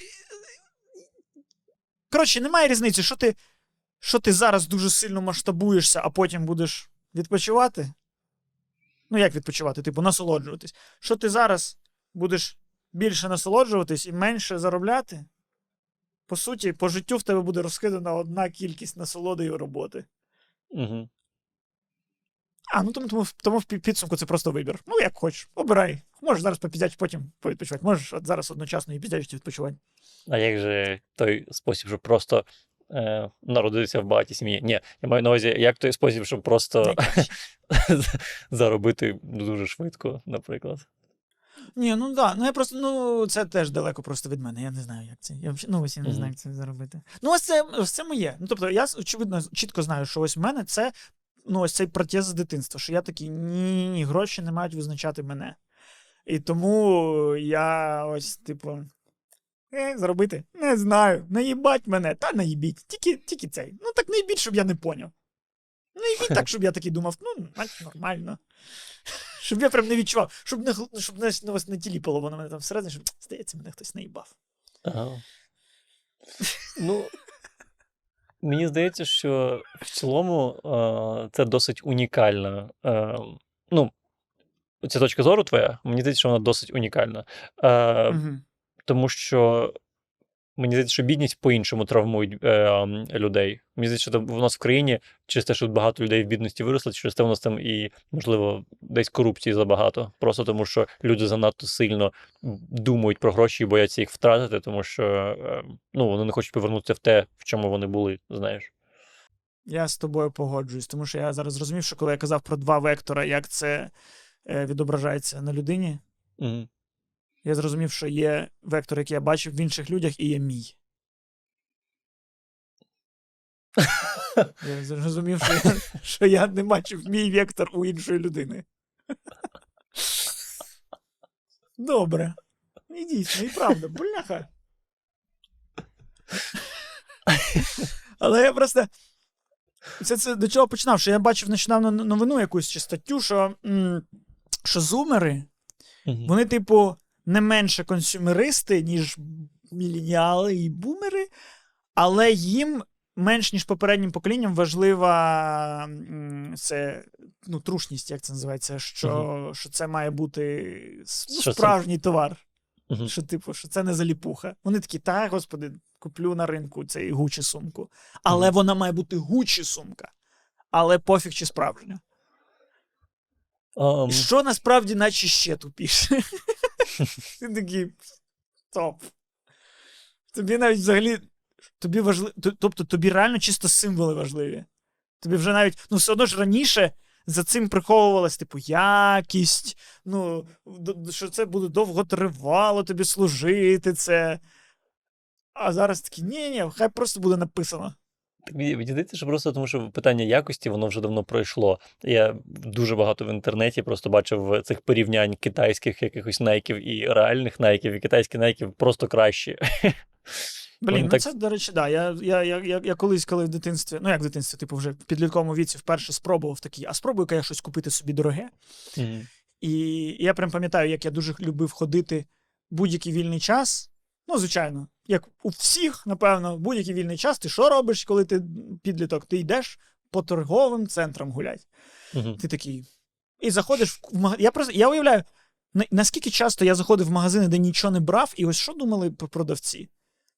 Коротше, немає різниці, що ти що ти зараз дуже сильно масштабуєшся, а потім будеш відпочивати. Ну, як відпочивати? Типу, насолоджуватись. Що ти зараз будеш більше насолоджуватись і менше заробляти? По суті, по життю в тебе буде розкидана одна кількість насолоди і роботи. Угу. А, ну тому, тому, тому в підсумку це просто вибір. Ну, як хочеш, обирай. Можеш зараз попіздяти, потім повідпочивати. Можеш от зараз одночасно і піздячити відпочивати. А як же той спосіб, щоб просто е, народитися в багатій сім'ї? Ні, я маю на увазі, як той спосіб, щоб просто заробити дуже швидко, наприклад. Ні, ну да. Ну я просто, ну, це теж далеко просто від мене. Я не знаю, як це. Я ну, ось я не знаю, як це заробити. Ну, ось це ось це моє. Ну, тобто, я очевидно чітко знаю, що ось в мене це ну, ось цей протез з дитинства, що я такий ні, ні, гроші не мають визначати мене. І тому я ось, типу. Е, зробити? Не знаю. Наїбать мене, та наїбіть. Тільки тільки цей. Ну так наїбіть, щоб я не поняв. Наїбіть так, щоб я такий думав, ну, нормально. Щоб я прям не відчував, щоб не щоб не, не, не тіліпало воно мене там всередині, щоб здається, мене хтось наїбав. Ага. Ну, мені здається, що в цілому е, це досить унікальна. Е, ну, Ця точка зору твоя, мені здається, що вона досить унікальна. Е, угу. Тому що Мені здається, що бідність по-іншому травмує е, людей. Мені здається, що в нас в країні через те, що багато людей в бідності виросли, через те в нас там і, можливо, десь корупції забагато. Просто тому, що люди занадто сильно думають про гроші і бояться їх втратити, тому що е, ну, вони не хочуть повернутися в те, в чому вони були, знаєш. Я з тобою погоджуюсь, тому що я зараз зрозумів, що коли я казав про два вектора, як це е, відображається на людині. Угу. Я зрозумів, що є вектор, який я бачив в інших людях, і є мій. Я зрозумів, що я, що я не бачив мій вектор у іншої людини. Добре. І дійсно, і правда, бляха. Але я просто. Це, це до чого починав? Що я бачив нещодавно новину якусь чи статтю, що що зумери, вони, типу, не менше консюмеристи, ніж міленіали і бумери, але їм менш ніж попереднім поколінням важлива це ну, трушність, як це називається, що uh що це має бути ну, справжній товар. uh Що, типу, що це не заліпуха. Вони такі, так, господи, куплю на ринку цей гучі сумку. Але uh вона має бути гучі сумка. Але пофіг чи справжня. Um... Що насправді, наче ще тупіше. Ти такий топ. Тобі навіть взагалі. Тобі важливо. Тобто тобі реально чисто символи важливі. Тобі вже навіть. Ну, все одно ж раніше за цим приховувалась, типу, якість, ну, що це буде довготривало тобі служити це. А зараз такі, ні, ні, хай просто буде написано. Так мені здається, що просто тому, що питання якості воно вже давно пройшло. Я дуже багато в інтернеті просто бачив цих порівнянь китайських якихось найків і реальних найків, і китайські найків просто кращі. Блін, ну так- це, до речі, да. Я, я, я, я, я колись, коли в дитинстві, ну як в дитинстві, типу, вже в підлітковому віці вперше спробував такий, а спробую-ка я щось купити собі дороге. Мгм. І я прям пам'ятаю, як я дуже любив ходити будь-який вільний час. Ну, звичайно, як у всіх, напевно, будь-який вільний час, ти що робиш, коли ти підліток? Ти йдеш по торговим центрам гулять. Мгм. Ти такий. І заходиш в магазин. Я просто я уявляю, на- наскільки часто я заходив в магазини, де нічого не брав, і ось що думали про продавці?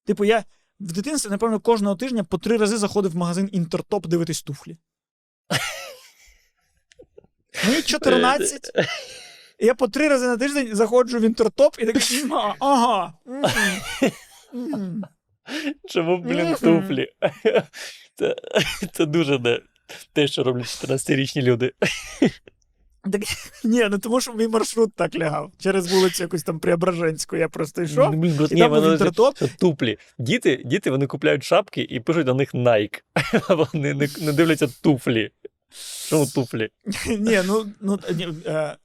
Типу, я в дитинстві, напевно, кожного тижня по три рази заходив в магазин Інтертоп дивитись туфлі. Мені 14. і Я по три рази на тиждень заходжу в Інтертоп і такий, ага. Мгм, мгм». Чому, блін, туфлі? Це, це дуже не те, що роблять 14-річні люди. Так, ні, ну тому що мій маршрут так лягав. Через вулицю якусь там Преображенську. Я просто йшов. І ні, там був воно- інтертоп. Туплі. Діти, діти вони купляють шапки і пишуть на них Nike. А вони не, не дивляться туфлі. Чому туфлі? Ні, ну, ну ні, е,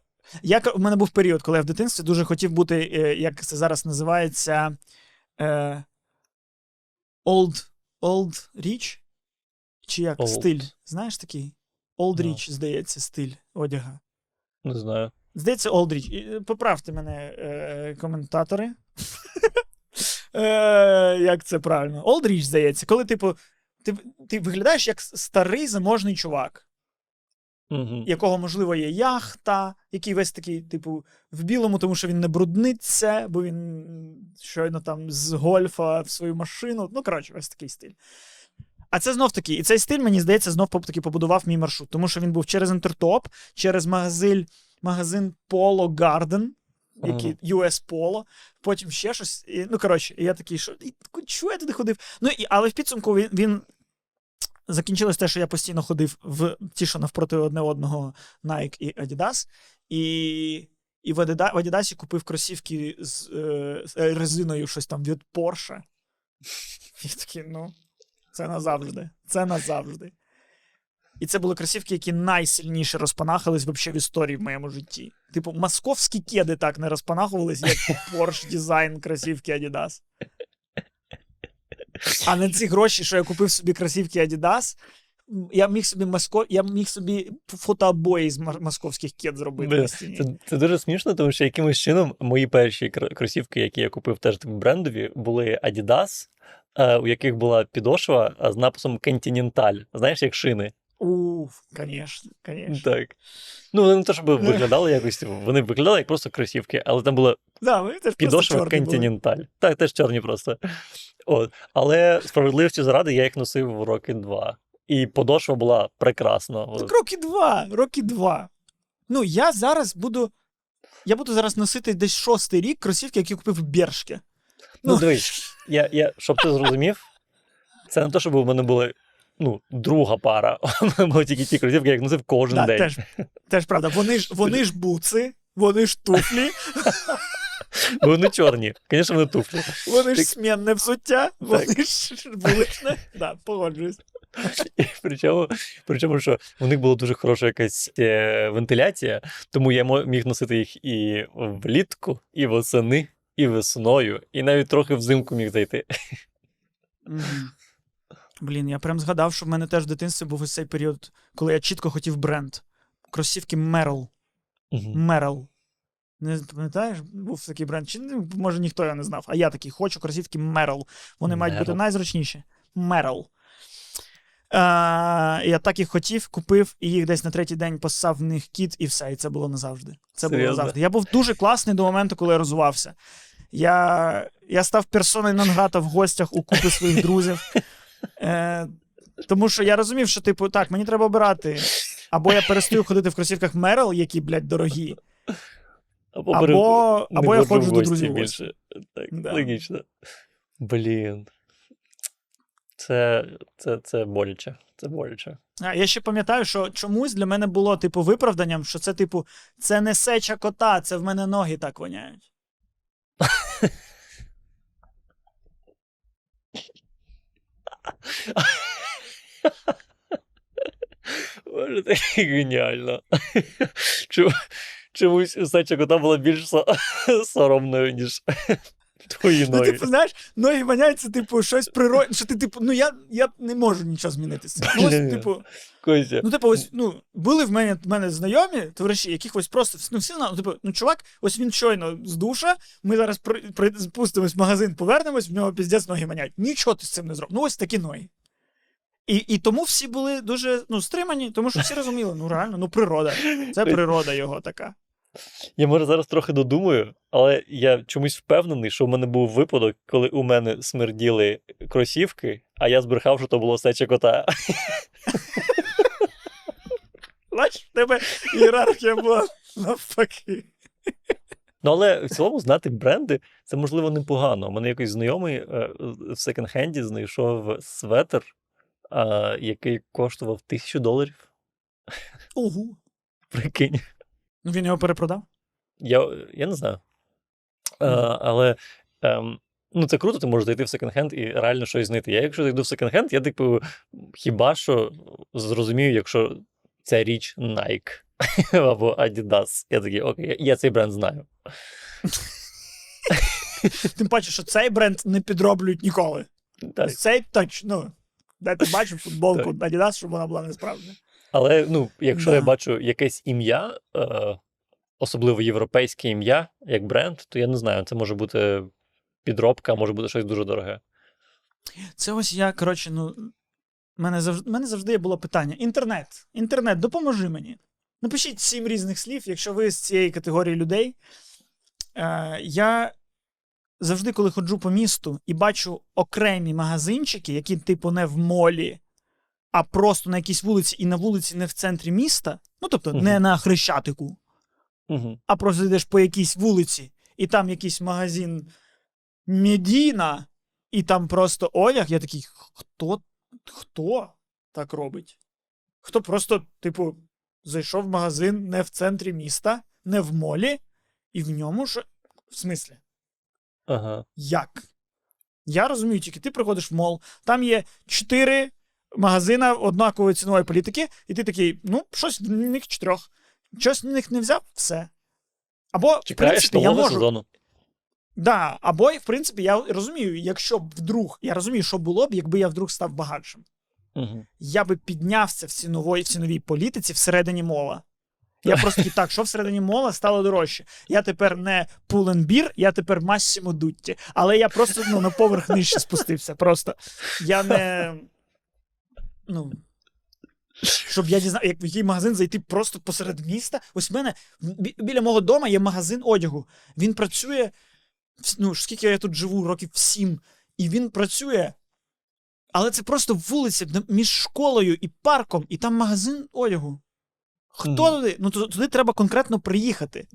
я, у мене був період, коли я в дитинстві дуже хотів бути, е, як це зараз називається, е, old, old rich? Чи як? Old. Стиль. Знаєш такий? Old Ну. rich, здається, стиль одяга. Не знаю. Здається, Old Rich. Е, Поправте мене, е, коментатори. е, як це правильно? Old Rich, здається, коли, типу, ти, ти виглядаєш як старий заможний чувак, Угу. якого, можливо, є яхта, який весь такий, типу, в білому, тому що він не брудниться, бо він щойно там з гольфа в свою машину. Ну, коротше, весь такий стиль. А це знов таки, і цей стиль, мені здається, знов таки побудував мій маршрут, тому що він був через Інтертоп, через магазин, магазин Polo Garden, який US Polo, потім ще щось. І, ну, коротше, і я такий, що і, чого я туди ходив? Ну, і, але в підсумку він, він закінчилось те, що я постійно ходив в ті, що навпроти одне одного Nike і Adidas. І, і в, Adidas, в Adidas купив кросівки з е, з резиною щось там від Porsche. І такий, ну, це назавжди. Це назавжди. І це були кросівки, які найсильніше розпанахались вообще в історії в моєму житті. Типу, московські кеди так не розпанахувались, як Porsche дизайн кросівки Adidas. А на ці гроші, що я купив собі кросівки Adidas, я міг собі маско... я міг собі фотообої з московських кед зробити на стіні. Це, це дуже смішно, тому що якимось чином мої перші кросівки, які я купив теж брендові, були Adidas, е, у яких була підошва з написом Continental. Знаєш, як шини. Уф, звісно, звісно. Так. Ну, вони не те, щоб виглядали якось, типу, вони виглядали як просто кросівки, але там була Да, підошва чорні були. Так, теж чорні просто. От. Але справедливості заради я їх носив роки два. І подошва була прекрасна. Так роки два, роки два. Ну, я зараз буду. Я буду зараз носити десь шостий рік кросівки, які купив в Бершке. Ну, Ну. дивись, я, я, щоб ти зрозумів, це не те, щоб у мене була ну, друга пара. Були тільки ті кросівки, як носив кожен Да, день. теж, теж правда. Вони ж, вони ж буци, вони ж туфлі, вони чорні. Звісно, вони туфлі. вони ж смінне взуття, вони ж вуличне. Да, погоджуюсь. І причому, причому, що у них була дуже хороша якась е, вентиляція, тому я міг носити їх і влітку, і восени, і весною, і навіть трохи взимку міг зайти. Блін, я прям згадав, що в мене теж в дитинстві був ось цей період, коли я чітко хотів бренд. Кросівки Merrell. Мгм. Merrell. Не пам'ятаєш, був такий бренд. Чи ну, може ніхто його не знав. А я такий хочу кросівки Merrell. Вони мають бути найзручніші. Merrell. Е, я так їх хотів, купив, і їх десь на третій день посав в них кіт, і все. І це було назавжди. Це було назавжди. Я був дуже класний до моменту, коли я розвивався. Я, я став персоною Нонграта в гостях у купи своїх друзів. Е, тому що я розумів, що, типу, так, мені треба обирати. Або я перестаю ходити в кросівках Мерл, які, блядь, дорогі. Або, Або, не або я ходжу до друзів. більше. Так, Да. логічно. Блін. Це, це, це боляче. Це боляче. А, Я ще пам'ятаю, що чомусь для мене було, типу, виправданням, що це, типу, це не сеча кота, це в мене ноги так воняють. Боже, це геніально. Чому- Чомусь сеча кота була більш со- соромною, ніж твої Ну, типу, знаєш, ноги воняють, це, типу, щось природне, що ти, типу, ну я, я не можу нічого змінити. Ну, ось, типу, Костя. ну, типу, ось, ну, були в мене, в мене знайомі, товариші, яких ось просто, ну, всі ну, типу, ну, чувак, ось він щойно з душа, ми зараз при, при, спустимось в магазин, повернемось, в нього піздець ноги воняють. Нічого ти з цим не зробиш. Ну, ось такі ноги. І, і тому всі були дуже ну, стримані, тому що всі розуміли, ну реально, ну природа. Це природа його така. Я може зараз трохи додумаю, але я чомусь впевнений, що в мене був випадок, коли у мене смерділи кросівки, а я збрехав, що то було сеча кота. Бачиш, в тебе ієрархія була навпаки. Ну, але в цілому знати бренди це можливо непогано. У мене якийсь знайомий е, в секонд-хенді знайшов светр, який коштував тисячу доларів. Угу. Прикинь. Ну він його перепродав. Я, я не знаю. Е, але ем, ну, це круто, ти можеш зайти в секонд-хенд і реально щось знайти. Я, якщо зайду в секонд-хенд, я типу, хіба що зрозумію, якщо ця річ Nike або Adidas. Я такий, окей, я, цей бренд знаю. Тим паче, що цей бренд не підроблюють ніколи. Так. Цей точно. Де ти бачив футболку Adidas, щоб вона була несправжня. Але ну, якщо Да. я бачу якесь ім'я, е, особливо європейське ім'я, як бренд, то я не знаю, це може бути підробка, може бути щось дуже дороге. Це ось я, коротше, ну. в Мене завжди, мене завжди було питання: інтернет. Інтернет, допоможи мені. Напишіть сім різних слів, якщо ви з цієї категорії людей. Е, я завжди, коли ходжу по місту і бачу окремі магазинчики, які, типу, не в молі, а просто на якійсь вулиці, і на вулиці не в центрі міста, ну тобто Мгм. не на Хрещатику, Угу. а просто йдеш по якійсь вулиці, і там якийсь магазин Медіна, і там просто одяг. Я такий, хто, хто так робить? Хто просто, типу, зайшов в магазин не в центрі міста, не в молі, і в ньому що. В смислі? Ага. Як? Я розумію, тільки ти приходиш в мол, там є чотири магазина однакової цінової політики, і ти такий, ну, щось в них чотирьох. Щось в них не взяв, все. Або, в принципі, я можу. сезону. Да, або, в принципі, я розумію, якщо б вдруг, я розумію, що було б, якби я вдруг став багатшим. Угу. Я би піднявся в ціновій, в ціновій політиці всередині мола. Я просто так, що всередині мола стало дорожче. Я тепер не пуленбір, я тепер Массимо Дутті. Але я просто ну, на поверх нижче спустився. Просто я не. Ну. Щоб я дізнав, як в який магазин зайти просто посеред міста. Ось в мене бі- біля мого дома є магазин одягу. Він працює. Ну, скільки я тут живу, років сім, і він працює. Але це просто вулиця між школою і парком, і там магазин одягу. Хто Мгм. туди? Ну туди треба конкретно приїхати.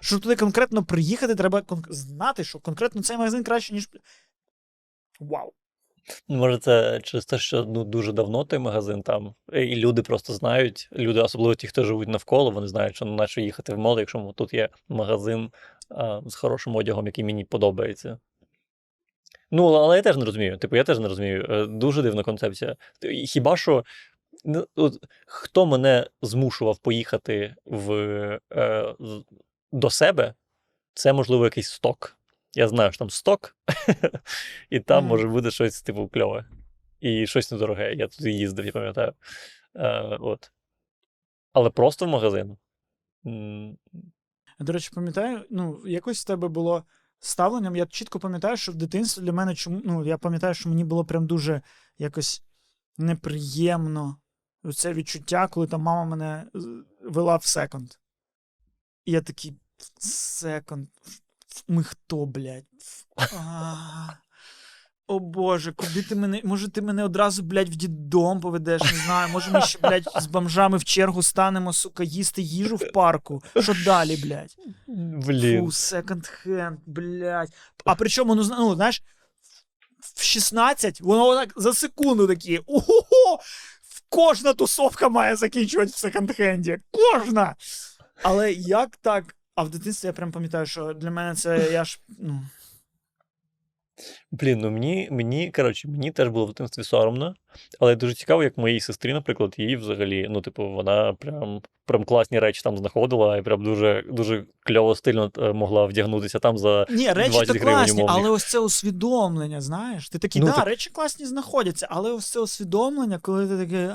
Щоб туди конкретно приїхати, треба кон- знати, що конкретно цей магазин краще, ніж. Вау. Може, це через те, що ну, дуже давно той магазин там, е, і люди просто знають, люди, особливо ті, хто живуть навколо, вони знають, що на що їхати в мол, якщо тут є магазин а, з хорошим одягом, який мені подобається. Ну, але я теж не розумію. Типу, я теж не розумію. Е, Дуже дивна концепція. Хіба що ну, от, хто мене змушував поїхати в, е, до себе, це, можливо, якийсь сток. Я знаю, що там сток, і там може бути щось, типу, кльове. І щось недороге. Я туди їздив, я пам'ятаю. Е, от. Але просто в магазин. До речі, пам'ятаю, ну, якось в тебе було ставленням. Я чітко пам'ятаю, що в дитинстві для мене чому. Ну, я пам'ятаю, що мені було прям дуже якось неприємно це відчуття, коли там мама мене вела в секонд. І я такий секонд. Ми хто, блядь? О Боже, куди ти мене. Може, ти мене одразу, блядь, в діддом поведеш, не знаю. Може, ми ще, блядь, з бомжами в чергу станемо, сука, їсти їжу в парку. Що далі, блядь? Блін. Фу, секонд-хенд, блядь. А причому, ну, ну, знаєш, в 16 воно так за секунду такі. Ого! Кожна тусовка має закінчувати в секонд-хенді. Кожна! Але як так? А в дитинстві я прям пам'ятаю, що для мене це я ж. ну... Блін, ну мені, мені, коротше, мені теж було в дитинстві соромно, але дуже цікаво, як моїй сестрі, наприклад, її взагалі, ну, типу, вона прям, прям класні речі там знаходила і прям дуже, дуже кльово стильно е, могла вдягнутися там за. Ні, речі 20 то класні, умовних. але ось це усвідомлення, знаєш. Ти такий, Ну, да, так- речі класні знаходяться, але ось це усвідомлення, коли ти такий.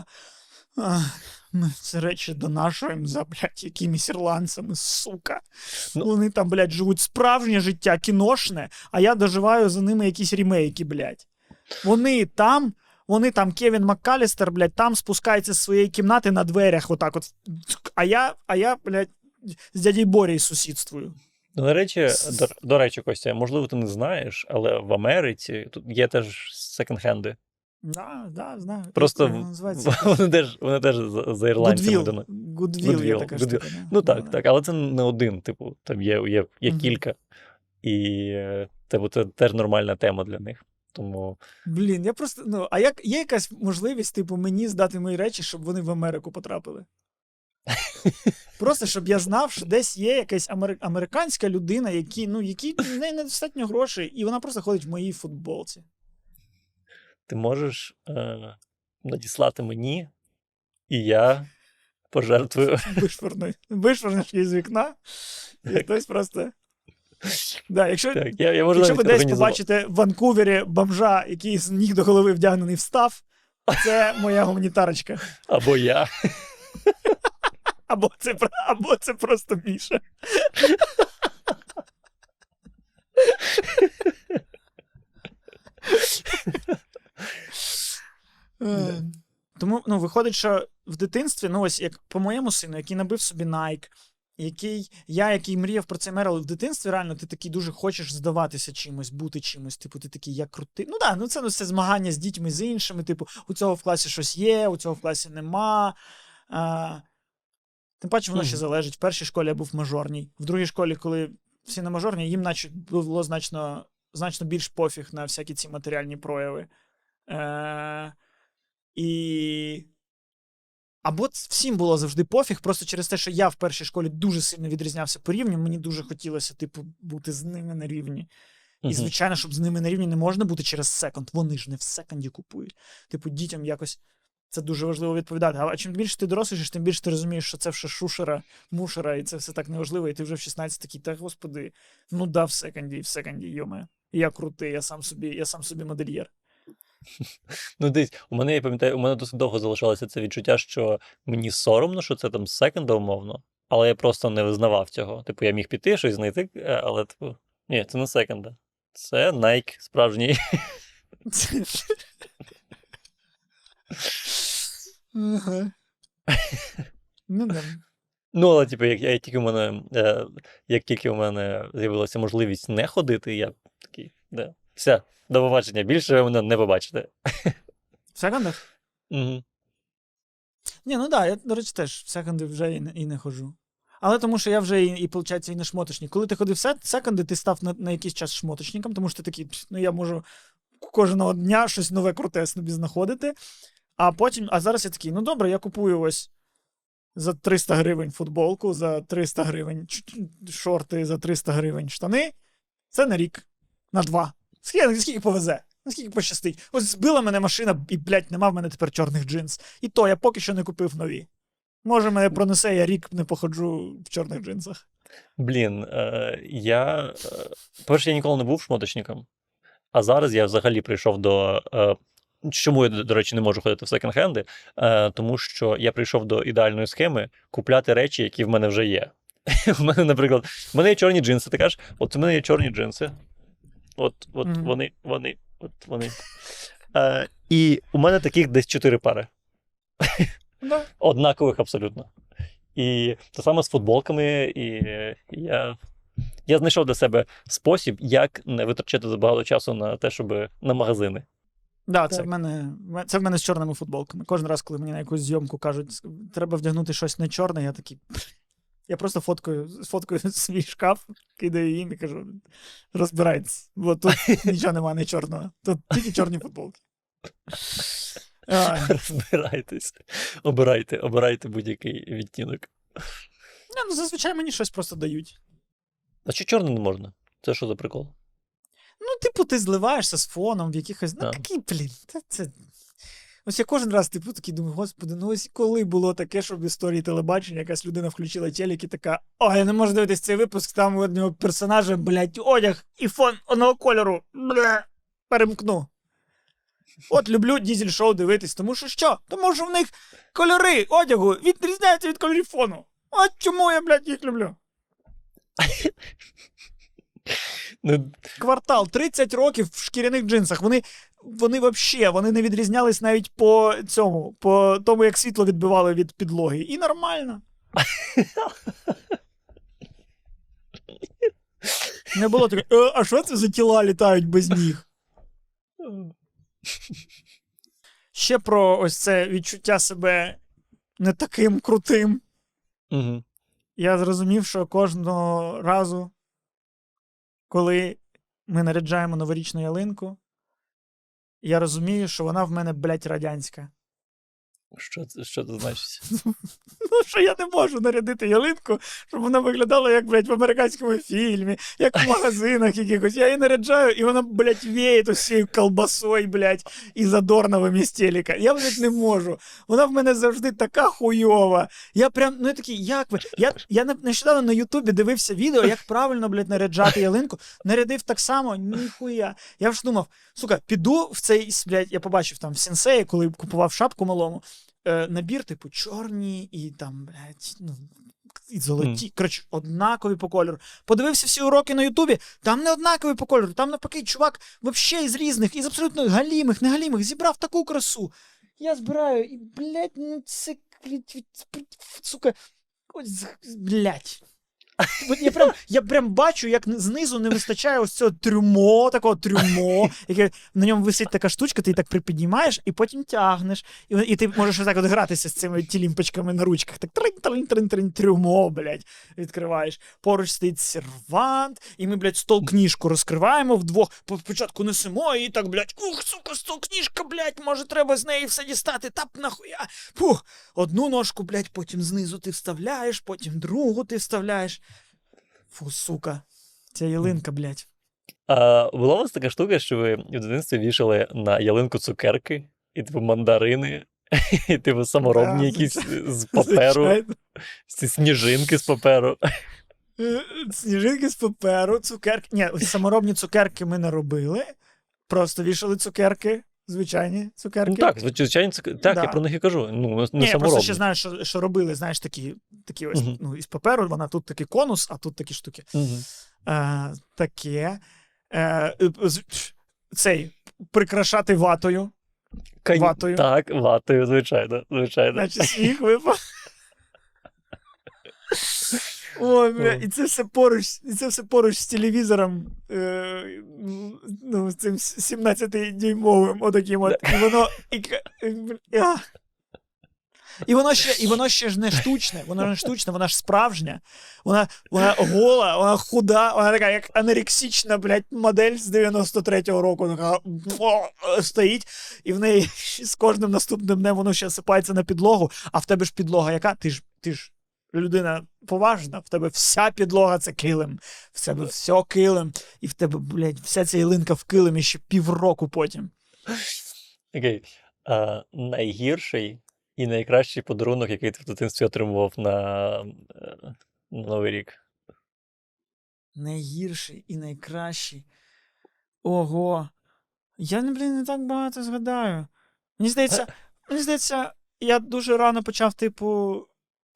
«Ах, Ми ці речі донашуємо за, блядь, якимись ірландцями, сука. Ну- Вони там, блядь, живуть справжнє життя, кіношне, а я доживаю за ними якісь рімейки, блядь. Вони там, вони там, Кевін Маккалістер, блядь, там спускається з своєї кімнати на дверях, отак от. А я, а я, блядь, з дядей Борей сусідствую. Ну, до речі, до, до речі, Костя, можливо, ти не знаєш, але в Америці тут є теж секонд-хенди. Да, да, знаю. Просто вони теж, вони теж за, ірландцями. Гудвіл. є така штука. Ну так, так, але це не один, типу, там є, є, є кілька. І типу, це теж нормальна тема для них. Тому Блін, я просто. Ну, а як є якась можливість, типу, мені здати мої речі, щоб вони в Америку потрапили? Просто щоб я знав, що десь є якась амери- американська людина, які, ну, якій в неї недостатньо грошей, і вона просто ходить в моїй футболці. Ти можеш е, надіслати мені, і я пожертвую. Вишвырну, вишвырнеш її з вікна, і хтось просто. Да, якщо, Так, я, я можу якщо ви десь побачите в Ванкувері бомжа, який з ніг до голови вдягнений в став, це моя гуманітарочка. Або я. Або це, або це просто Міша. Е, Тому ну, виходить, що в дитинстві, ну ось як по моєму сину, який набив собі Nike, який я, який мріяв про це мер, але в дитинстві реально ти такий дуже хочеш здаватися чимось, бути чимось. Типу, ти такий, я крутий. Ну да, ну це ну, це змагання з дітьми з іншими. Типу, у цього в класі щось є, у цього в класі нема. А, тим паче, воно ще залежить. В першій школі я був мажорній. В другій школі, коли всі на мажорній, їм наче було значно, значно більш пофіг на всякі ці матеріальні прояви. Е, і. Або всім було завжди пофіг, просто через те, що я в першій школі дуже сильно відрізнявся по рівню, мені дуже хотілося, типу, бути з ними на рівні. І, звичайно, щоб з ними на рівні не можна бути через секонд. Вони ж не в секонді купують. Типу, дітям якось це дуже важливо відповідати. А чим більше ти дорослішаєш, тим більше ти розумієш, що це все шушера, мушера, і це все так неважливо, і ти вже в 16 такий, та господи, ну да, в секонді, в секонді, йоме. Я крутий, я сам собі, я сам собі модельєр. Ну, десь, у мене, я пам'ятаю, у мене досить довго залишалося це відчуття, що мені соромно, що це там секонда умовно, але я просто не визнавав цього. Типу, я міг піти щось знайти, е, але, типу, ні, це не секонда. Це Nike справжній. Ага. Ну да. Ну, але, типу, як, як тільки у мене, е, як тільки у мене з'явилася можливість не ходити, я такий, да, все, до побачення. Більше ви мене не побачите. В секондах? Угу. Ні, ну да, я, до речі, теж в секонди вже і не, і не ходжу. Але тому що я вже і, і виходить, і не шмоточник. Коли ти ходив в се- секонди, ти став на, на якийсь час шмоточником, тому що ти такий, ну я можу кожного дня щось нове круте собі знаходити. А потім, а зараз я такий, ну добре, я купую ось за 300 гривень футболку, за 300 гривень шорти, за 300 гривень штани. Це на рік, на два. Скільки, скільки повезе? Наскільки пощастить? Ось збила мене машина, і, блядь, нема в мене тепер чорних джинс. І то я поки що не купив нові. Може, мене пронесе, я рік не походжу в чорних джинсах. Блін, е, я. Е, перше, я ніколи не був шмоточником, а зараз я взагалі прийшов до. Е, чому я, до речі, не можу ходити в секонд-хенди? Е, тому що я прийшов до ідеальної схеми купляти речі, які в мене вже є. У мене, наприклад, в мене є чорні джинси. Ти кажеш, от у мене є чорні джинси. От, от Мгм. вони, вони, от вони. Е, і у мене таких десь чотири пари. Да. Однакових абсолютно. І те саме з футболками, і я, я знайшов для себе спосіб, як не витрачати забагато часу на те, щоб на магазини. Да, це Так. в мене це в мене з чорними футболками. Кожен раз, коли мені на якусь зйомку кажуть, треба вдягнути щось не чорне, я такий. Я просто фоткаю, фоткаю свій шкаф, кидаю їм і кажу: розбирайтесь, бо тут нічого немає не чорного. Тут тільки чорні футболки. Розбирайтесь. Обирайте, обирайте будь-який відтінок. ні, ну, зазвичай мені щось просто дають. А чи чорний не можна? Це що за прикол? Ну, типу, ти зливаєшся з фоном в якихось. Ну, такий, блін, це. Ось я кожен раз типу такий думаю, господи, ну ось коли було таке, що в історії телебачення якась людина включила телек і така, о, я не можу дивитись цей випуск, там у одного персонажа, блядь, одяг і фон одного кольору. Бля, перемкну. От люблю дізель-шоу дивитись, тому що що? Тому що в них кольори одягу відрізняються від кольорів фону. От чому я, блядь, їх люблю. Ну, квартал 30 років в шкіряних джинсах. Вони, вони вообще, вони не відрізнялись навіть по цьому, по тому, як світло відбивали від підлоги. І нормально. Не було такого, «Е, а що це за тіла літають без ніг? Ще про ось це відчуття себе не таким крутим. угу. Я зрозумів, що кожного разу, коли ми наряджаємо новорічну ялинку, я розумію, що вона в мене, блядь, радянська. Що, це- що це значить? Ну, що я не можу нарядити ялинку, щоб вона виглядала, як, блядь, в американському фільмі, як в магазинах якихось. Я її наряджаю, і вона, блядь, віє усією колбасою, блядь, і задорновим із телека. Я, блядь, не можу. Вона в мене завжди така хуйова. Я прям, ну я такий, як ви? Я, я нещодавно на Ютубі дивився відео, як правильно, блядь, наряджати ялинку. Нарядив так само, ніхуя. Я вже думав, сука, піду в цей, блядь, я побачив там в сенсеї, коли купував шапку малому е, набір, типу, чорні і там, блядь, ну. І золоті, коротше, однакові по кольору. Подивився всі уроки на Ютубі, там не однакові по кольору. Там навпаки, чувак взагалі із різних, із абсолютно галімих, негалімих, зібрав таку красу. Я збираю, і, блядь, ну це, сука, ось, блядь. Я прям, я прям бачу, як знизу не вистачає ось цього трюмо, такого трюмо, яке на ньому висить така штучка, ти її так припіднімаєш і потім тягнеш. І, і ти можеш отак от гратися з цими тілімпочками на ручках. Так тринь трюмо, блядь, відкриваєш. Поруч стоїть сервант, і ми, блядь, стол книжку розкриваємо вдвох. По- Спочатку несемо, і так, блядь, ух, сука, стол книжка, блядь, може, треба з неї все дістати. Тап нахуя. Фух, одну ножку, блядь, потім знизу ти вставляєш, потім другу ти вставляєш. Фу, сука. Ця ялинка, блядь. А була у вас така штука, що ви в дитинстві вішали на ялинку цукерки, і типу мандарини, і типу саморобні Да, якісь з паперу, Звичайно. ці сніжинки з паперу. Е, Сніжинки з паперу, цукерки. Ні, саморобні цукерки ми не робили. Просто вішали цукерки, звичайні цукерки. Ну так, звичайно, цукерки. Так, Да. я про них і кажу. Ну, не Ні, я просто ще знаю, що, що робили, знаєш, такі, такі ось Мгм. ну, із паперу, вона тут такий конус, а тут такі штуки. Мгм. Е, таке. Е, цей прикрашати ватою. Кон- Ватою. Так, ватою, звичайно, звичайно. Наче сніг випав. Ой, бля, і це все поруч, і це все поруч з телевізором, е, ну, з цим 17-дюймовим, отаким от. І воно. І, а. і воно ще, і воно ще ж не штучне, воно не штучне, вона ж справжня. Вона, вона гола, вона худа, вона така, як анерексічна, блядь, модель з 93-го року. Така о, стоїть, і в неї з кожним наступним днем воно ще сипається на підлогу, а в тебе ж підлога яка? Ти ж, ти ж людина поважна, в тебе вся підлога це килим, в тебе все килим, і в тебе, блядь, вся ця ялинка в килимі ще півроку потім. Окей. А, найгірший і найкращий подарунок, який ти в дитинстві отримував на, е, на Новий рік. Найгірший і найкращий. Ого. Я, не, блін, не так багато згадаю. Мені здається, мені здається, я дуже рано почав, типу,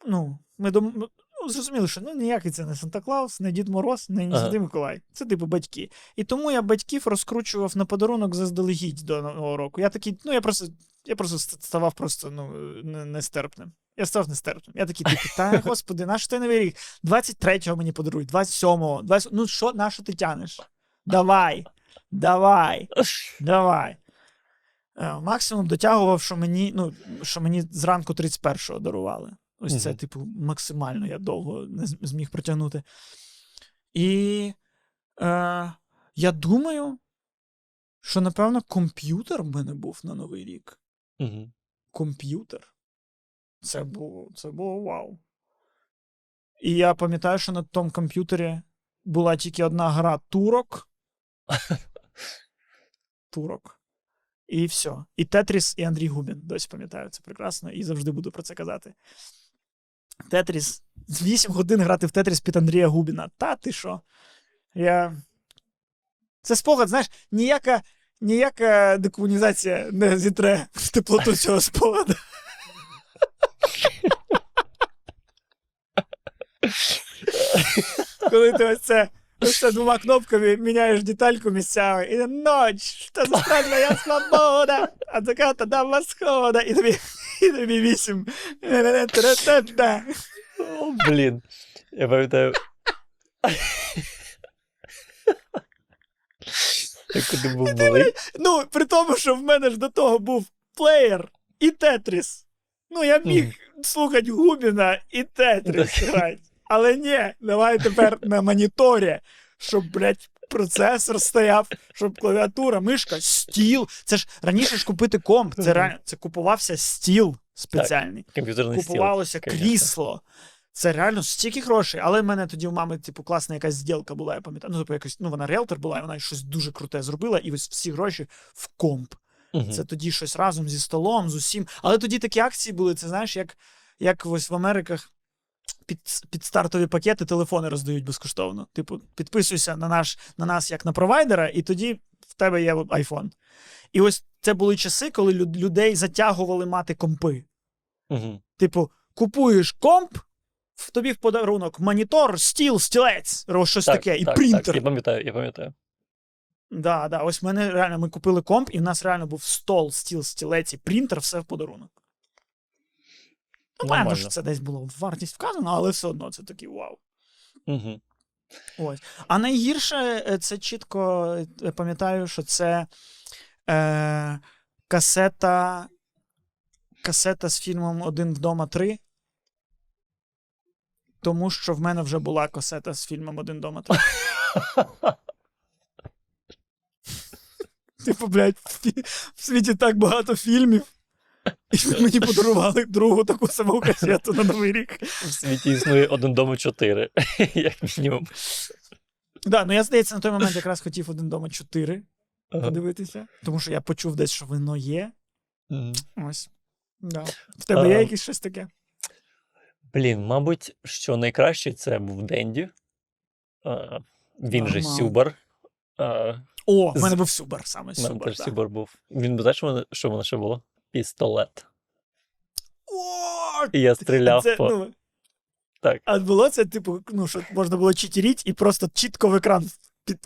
ну, ми дом... ну, зрозуміли, що ну, ніякий це не Санта Клаус, не Дід Мороз, не Ага. Миколай. Це типу батьки. І тому я батьків розкручував на подарунок заздалегідь до Нового року. Я такий, ну я просто, я просто ставав просто ну, нестерпним. Я став нестерпним. Я такий, типу, та господи, наш той новий рік? 23-го мені подарують, 27-го, 20... ну що, на що ти тянеш? Давай, давай, давай. Е, Максимум дотягував, що мені, ну, що мені зранку 31-го дарували. Ось це, типу, максимально я довго не зміг протягнути. І е, я думаю, що, напевно, комп'ютер в мене був на Новий рік. Угу. комп'ютер. Це було, це було вау. І я пам'ятаю, що на тому комп'ютері була тільки одна гра турок. Турок. І все. І Тетріс, і Андрій Губін. Досі пам'ятаю це прекрасно і завжди буду про це казати. Тетріс. З 8 годин грати в Тетріс під Андрія Губіна. Та ти що? Я. Це спогад, знаєш, ніяка, ніяка декомунізація не зітре теплоту цього спогаду. Коли ти ось це, ось двома кнопками міняєш детальку місцями, і ноч, що за страшна свобода, а така та дам восхода, і тобі, і тобі вісім. О, блін. Я пам'ятаю. Я куди був малий. Ну, при тому, що в мене ж до того був плеєр і Тетріс. Ну, я міг слухати Губіна і Тетріс грати. Але ні, давай тепер на моніторі, щоб, блядь, процесор стояв, щоб клавіатура, мишка, стіл. Це ж раніше ж купити комп, це, реально, це купувався стіл спеціальний. Комп'ютерний. Купувалося конечно. крісло. Це реально стільки грошей. Але в мене тоді у мами, типу, класна якась зділка була, я пам'ятаю. Ну, типу, якось, ну, вона риелтор була, і вона щось дуже круте зробила, і ось всі гроші в комп. Мгм. Це тоді щось разом зі столом, з усім. Але тоді такі акції були, це знаєш, як, як ось в Америках під, під стартові пакети телефони роздають безкоштовно. Типу, підписуйся на, наш, на нас як на провайдера, і тоді в тебе є iPhone. І ось це були часи, коли люд- людей затягували мати компи. Мгм. Типу, купуєш комп, в тобі в подарунок монітор, стіл, стілець, ро- щось Так, таке, і так, принтер. Так, я пам'ятаю, я пам'ятаю. Да, да. Ось мене реально ми купили комп, і в нас реально був стол, стіл, стілець і принтер, все в подарунок. Ну, понятно, що це десь було вартість вказано, але все одно це такий вау. Угу. Ось. А найгірше, е, це чітко е, пам'ятаю, що це е, касета. Касета з фільмом Один вдома 3. Тому що в мене вже була касета з фільмом Один вдома 3. Типу, блядь, в світі так багато фільмів. І мені подарували другу таку саму касету на Новий рік. В світі існує один дома чотири, як мінімум. Да, ну я, здається, на той момент якраз хотів один дома 4 Ага. подивитися, тому що я почув десь, що воно є. Мгм. Ось. Да. В тебе є якесь щось таке? Блін, мабуть, що найкраще це був Денді. А, він же Нормал. Сюбар. А, О, в мене був Сюбар, саме в мене Сюбар. Сюбар був. Він знаєш, що що воно ще було? Пістолет. І я стріляв це, по. ну, Так. а було це, типу, ну, що можна було читеріть і просто чітко в екран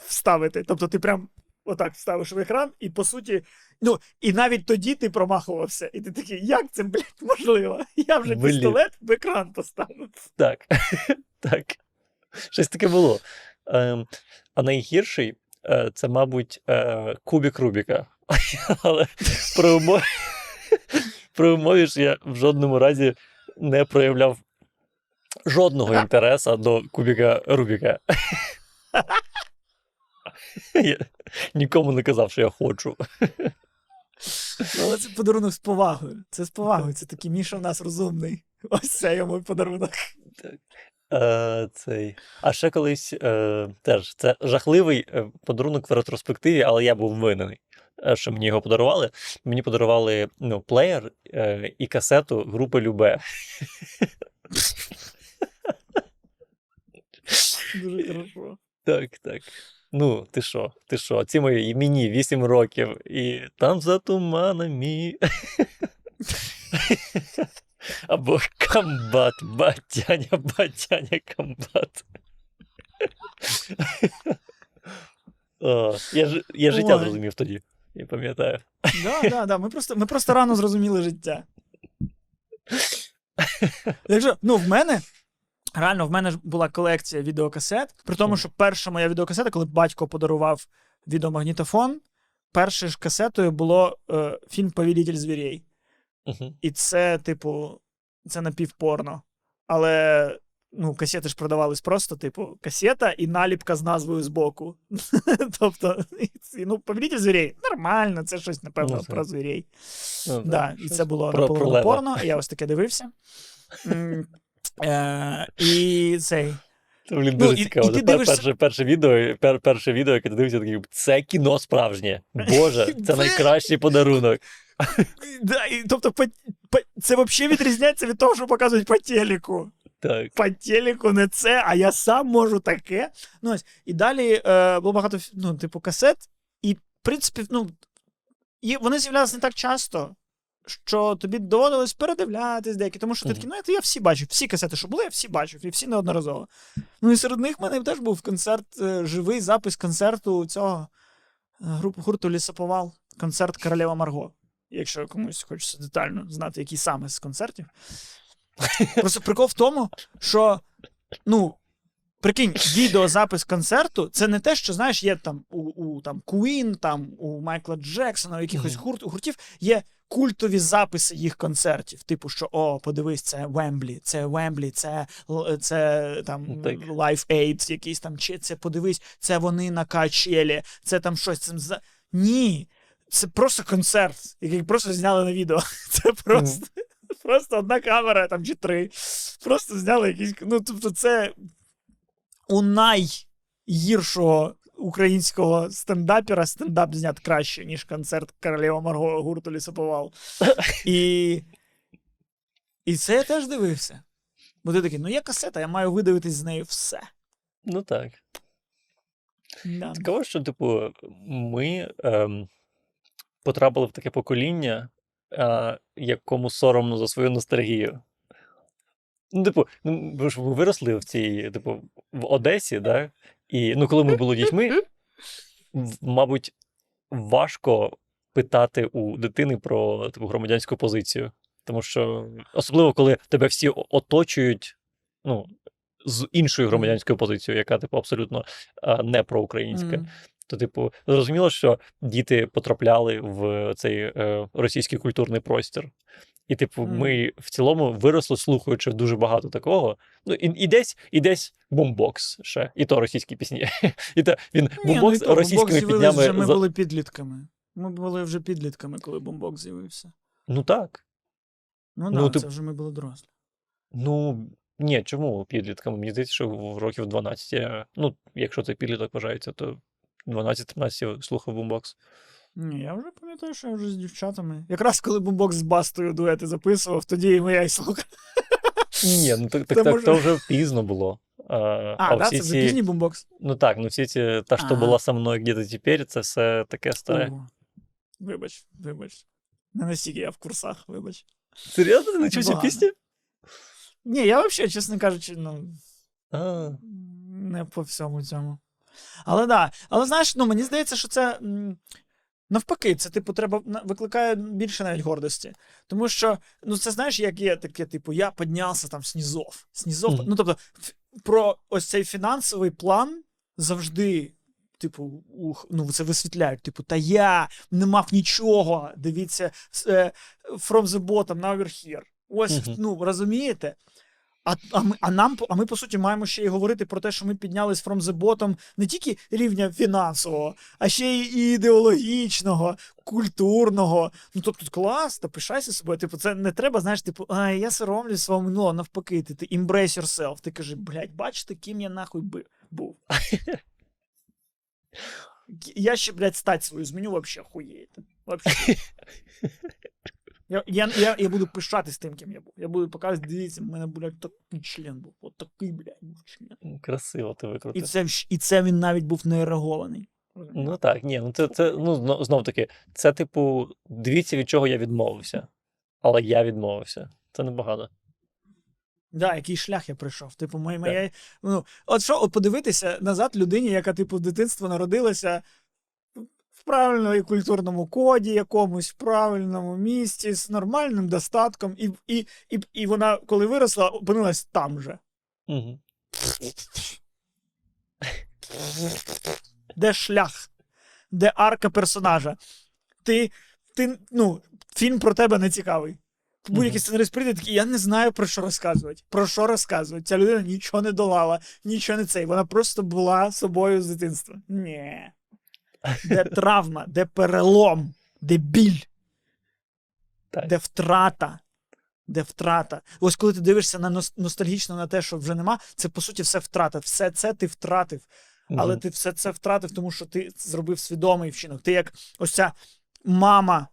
вставити. Тобто ти прям отак вставиш в екран, і по суті, ну, і навіть тоді ти промахувався. І ти такий, як це, блядь, можливо? Я вже Блін. пістолет в екран поставив. Так. так. Щось таке було. Ем, а найгірший е, це, мабуть, е, кубік Рубіка. Але при умові, при умові ж я в жодному разі не проявляв жодного інтересу до кубіка Рубіка. Я нікому не казав, що я хочу. Ну, Але це подарунок з повагою. Це з повагою. Це такий Міша в нас розумний. Ось це йому подарунок. Е, цей. А ще колись е, теж це жахливий е, подарунок в ретроспективі, але я був винний, е, що мені його подарували. Мені подарували ну, плеєр е, і касету групи Любе. Дуже хорошо. Так, так. Ну, ти що, ти що? Ці мої і мені 8 років, і там за туманами. Або комбат, батяня, батяня, комбат. О, я, я життя зрозумів тоді, я пам'ятаю. Да, да, да. Ми просто, ми просто рано зрозуміли життя. Якщо, ну, в мене. Реально, в мене ж була колекція відеокасет. При тому, що перша моя відеокасета, коли батько подарував відеомагнітофон, першою ж касетою було е, фільм Повелитель звірей. Угу. І це, типу, це напівпорно. Але ну, касети ж продавались просто, типу, касета і наліпка з назвою збоку. тобто, ну, повелітель звірей нормально, це щось, напевно, Ну, про звірей. Ну, Да, і це було наполовину порно, я ось таке дивився. Е, І цей. Це, блін, Ну, дуже і- цікаво. і ти дивишся- перше, перше відео, пер, перше відео, яке ти дивишся, такий, це кіно справжнє. Боже, це Це- найкращий подарунок. Да, і, тобто, по, по, це взагалі відрізняється від того, що показують по телеку. Так. По телеку не це, а я сам можу таке. Ну, ось. І далі е, було багато ну, типу, касет, і, в принципі, ну, і вони з'являлися не так часто. Що тобі доводилось передивлятись деякі, тому що ти такий, ну я, я всі бачив, всі касети, що були, я всі бачив, і всі неодноразово. Ну і серед них в мене теж був концерт, е, живий запис концерту цього е, групи гурту Лісоповал, концерт Королева Марго. Якщо комусь хочеться детально знати, який саме з концертів. Просто прикол в тому, що, ну, прикинь, відеозапис концерту це не те, що знаєш, є там у, у там, Queen, там, у Майкла Джексона, у якихось гурт, у гуртів є культові записи їх концертів. Типу, що о, подивись, це Вемблі, це Вемблі, це, це там Ну. Life Aid, якийсь там, чи це подивись, це вони на качелі, це там щось. Це, за... Ні. Це просто концерт, який просто зняли на відео. Це просто, просто одна камера там чи три. Просто зняли якийсь. Ну, тобто, це у найгіршого українського стендапера стендап знят краще, ніж концерт Королева Марго гурту Лісоповал. І, і це я теж дивився. Бо ти такий, ну є касета, я маю видивитись з нею все. Ну так. Да. Цікаво, що, типу, ми ем, потрапили в таке покоління, е, якому соромно за свою ностальгію. Ну, типу, ну, ми ж виросли в цій, типу, в Одесі, да? І ну, коли ми були дітьми, мабуть, важко питати у дитини про типу, громадянську позицію. Тому що, особливо, коли тебе всі оточують ну, з іншою громадянською позицією, яка, типу, абсолютно е, не проукраїнська. То, типу, зрозуміло, що діти потрапляли в цей е, російський культурний простір. І, типу, Мгм. ми в цілому виросли, слухаючи дуже багато такого. Ну, і, і десь, і десь бумбокс ще, і то російські пісні. І то він Ні, ну, бумбокс то, російськими бомбокс піснями. Вже ми за- були підлітками. Ми були вже підлітками, коли бомбок з'явився. Ну так. Ну, Ну, да, ти- це вже ми були дорослі. Ну, ні, чому підлітками? Мені здається, що в років 12, я- ну, якщо це підліток вважається, то 12-13 слухав бумбокс. Ні, я вже пам'ятаю, що я вже з дівчатами. Якраз коли бомбок з бастою дуети записував, тоді і моя й слухала. Ні, ну так, так, так може- то вже пізно було. А, А, да, всі це вже пізній бомбокс. Ну так, ну всі ці та, що Ага. була со мною где-то тепер, це все таке старе. Ого. Вибач, вибач. Не настільки я в курсах, вибач. Серйозно, ти не чув Ладно. Ні, я взагалі, чесно кажучи, ну, А, не по всьому цьому. Але да. Але знаєш, ну мені здається, що це. Навпаки, це, типу, треба викликає більше навіть гордості. Тому що, ну, це знаєш, як є таке, типу, я піднявся там снізов. Снізов. Мгм. Ну, тобто, про ось цей фінансовий план завжди, типу, ух, ну, це висвітляють. Типу, та я не мав нічого. Дивіться, е, from the bottom, now we're here. Ось, Мгм. ну, розумієте? А, а, ми, а, нам, а ми, по суті, маємо ще й говорити про те, що ми піднялись from the bottom не тільки рівня фінансового, а ще й ідеологічного, культурного. Ну, тобто, клас, та пишайся собою. Типу, це не треба, знаєш, типу, ай, я соромлюсь свого минулого, навпаки, ти, ти embrace yourself. Ти кажи, блядь, бачите, ким я нахуй би, був. Я ще, блядь, стать свою зміню, вообще охуєєте. Вообще. Я, я, я, я буду пишатись тим, ким я був. Я буду показувати, дивіться, в мене, блядь, такий член був. От такий, блядь, був член. красиво ти І це, і це він навіть був не ерегований. Ну так, ні, ну це, це ну, зно- знов таки, це, типу, дивіться, від чого я відмовився. Але я відмовився. Це небагато. Да, який шлях я пройшов. Типу, моя, моя, ну, от що, от подивитися назад людині, яка, типу, в дитинстві народилася в правильному і культурному коді якомусь, в правильному місці, з нормальним достатком, і, і, і, і вона, коли виросла, опинилась там же. Угу. Де шлях? Де арка персонажа? Ти, ти, ну, фільм про тебе не цікавий. Будь-який сценарист прийде такий, я не знаю про що розказувати. Про що розказувати? Ця людина нічого не долала, нічого не цей. Вона просто була собою з дитинства. Ні. Де травма, де перелом, де біль, Так. де втрата. Де втрата. Ось коли ти дивишся на ностальгічно на те, що вже нема, це по суті все втрата. Все це ти втратив. Але Мгм. ти все це втратив, тому що ти зробив свідомий вчинок. Ти як ось ця мама,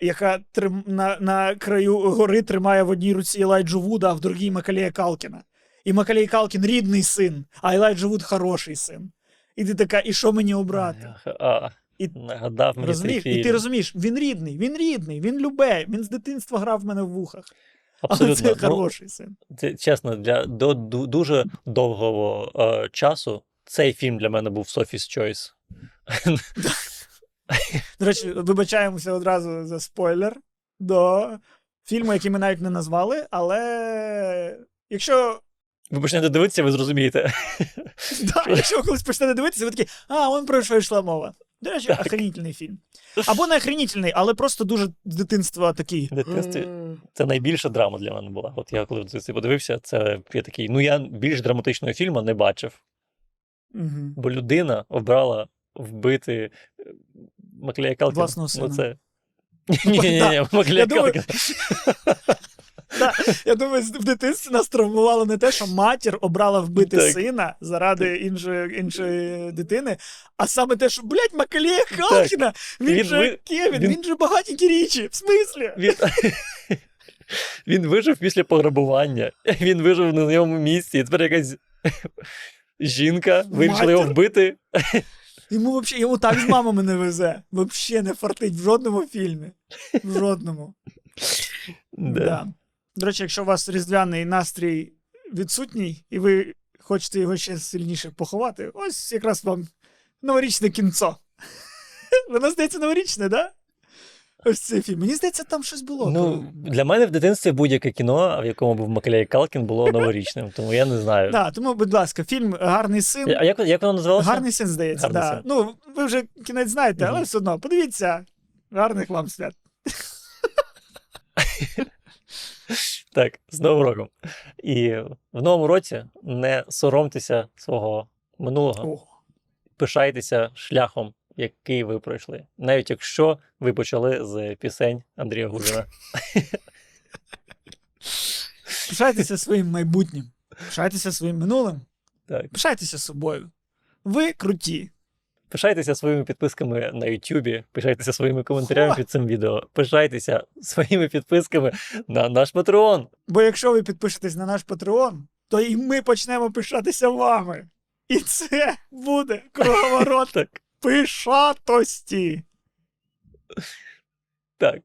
яка трим... на, на краю гори тримає в одній руці Елайджу Вуда, а в другій Макалея Калкіна. І Макалей Калкін рідний син, а Елайджа Вуд хороший син. І ти така, і що мені обрати? А, І- нагадав мені Розумієш? цей І ти розумієш, він рідний, він рідний, він любе, він з дитинства грав в мене в вухах. Але Абсолютно. це Ну, хороший син. це, чесно, для до, ду- дуже довгого е, часу цей фільм для мене був Sophie's Choice. До речі, вибачаємося одразу за спойлер до фільму, який ми навіть не назвали, але якщо, Ви почнете дивитися, ви зрозумієте. да, якщо ви колись почнете дивитися, ви такі, а, он про що йшла мова. До речі, Так. охренітельний фільм. Або не охренітельний, але просто дуже з дитинства такий. В дитинстві Це найбільша драма для мене була. От я коли в дитинстві подивився, це я такий. Ну я більш драматичного фільму не бачив, мгм. бо людина обрала вбити е, Маклея Калкіна. Власного сина. Ну, це... Ні, ні, ні. Маклея Калкіна. Я думаю, в дитинстві нас травмувало не те, що матір обрала вбити Так. сина заради іншої, іншої дитини, а саме те, що, блядь, Макалія Калкіна, він, Він же ви- Кевін, він- він... же багатенькі річі. В смислі? Він... Він вижив після пограбування. Він вижив на новому місці. І тепер якась жінка вирішила його вбити. Йому вообще, йому так з мамами не везе. Вообще не фартить в жодному фільмі. В жодному. Да. До речі, якщо у вас різдвяний настрій відсутній, і ви хочете його ще сильніше поховати, ось якраз вам новорічне кінцо. Воно здається новорічне, да? Ось цей фільм. Мені здається, там щось було. Ну, для мене в дитинстві будь-яке кіно, в якому був Маклей Калкін, було новорічним, тому я не знаю. Да, тому, будь ласка, фільм Гарний син. А як, як воно називалося? Гарний син, здається, Гарний да. син. Ну, ви вже кінець знаєте, але все одно, подивіться. Гарних вам свят. Так, з Новим роком. І в новому році не соромтеся свого минулого, О, пишайтеся шляхом, який ви пройшли. Навіть якщо ви почали з пісень Андрія Гужина. пишайтеся своїм майбутнім. Пишайтеся своїм минулим. Так. Пишайтеся собою. Ви круті. Пишайтеся своїми підписками на Ютубі, пишайтеся своїми коментарями під цим відео, пишайтеся своїми підписками на наш Патреон. Бо якщо ви підпишетесь на наш Патреон, то і ми почнемо пишатися вами. І це буде круговорот пишатості. так.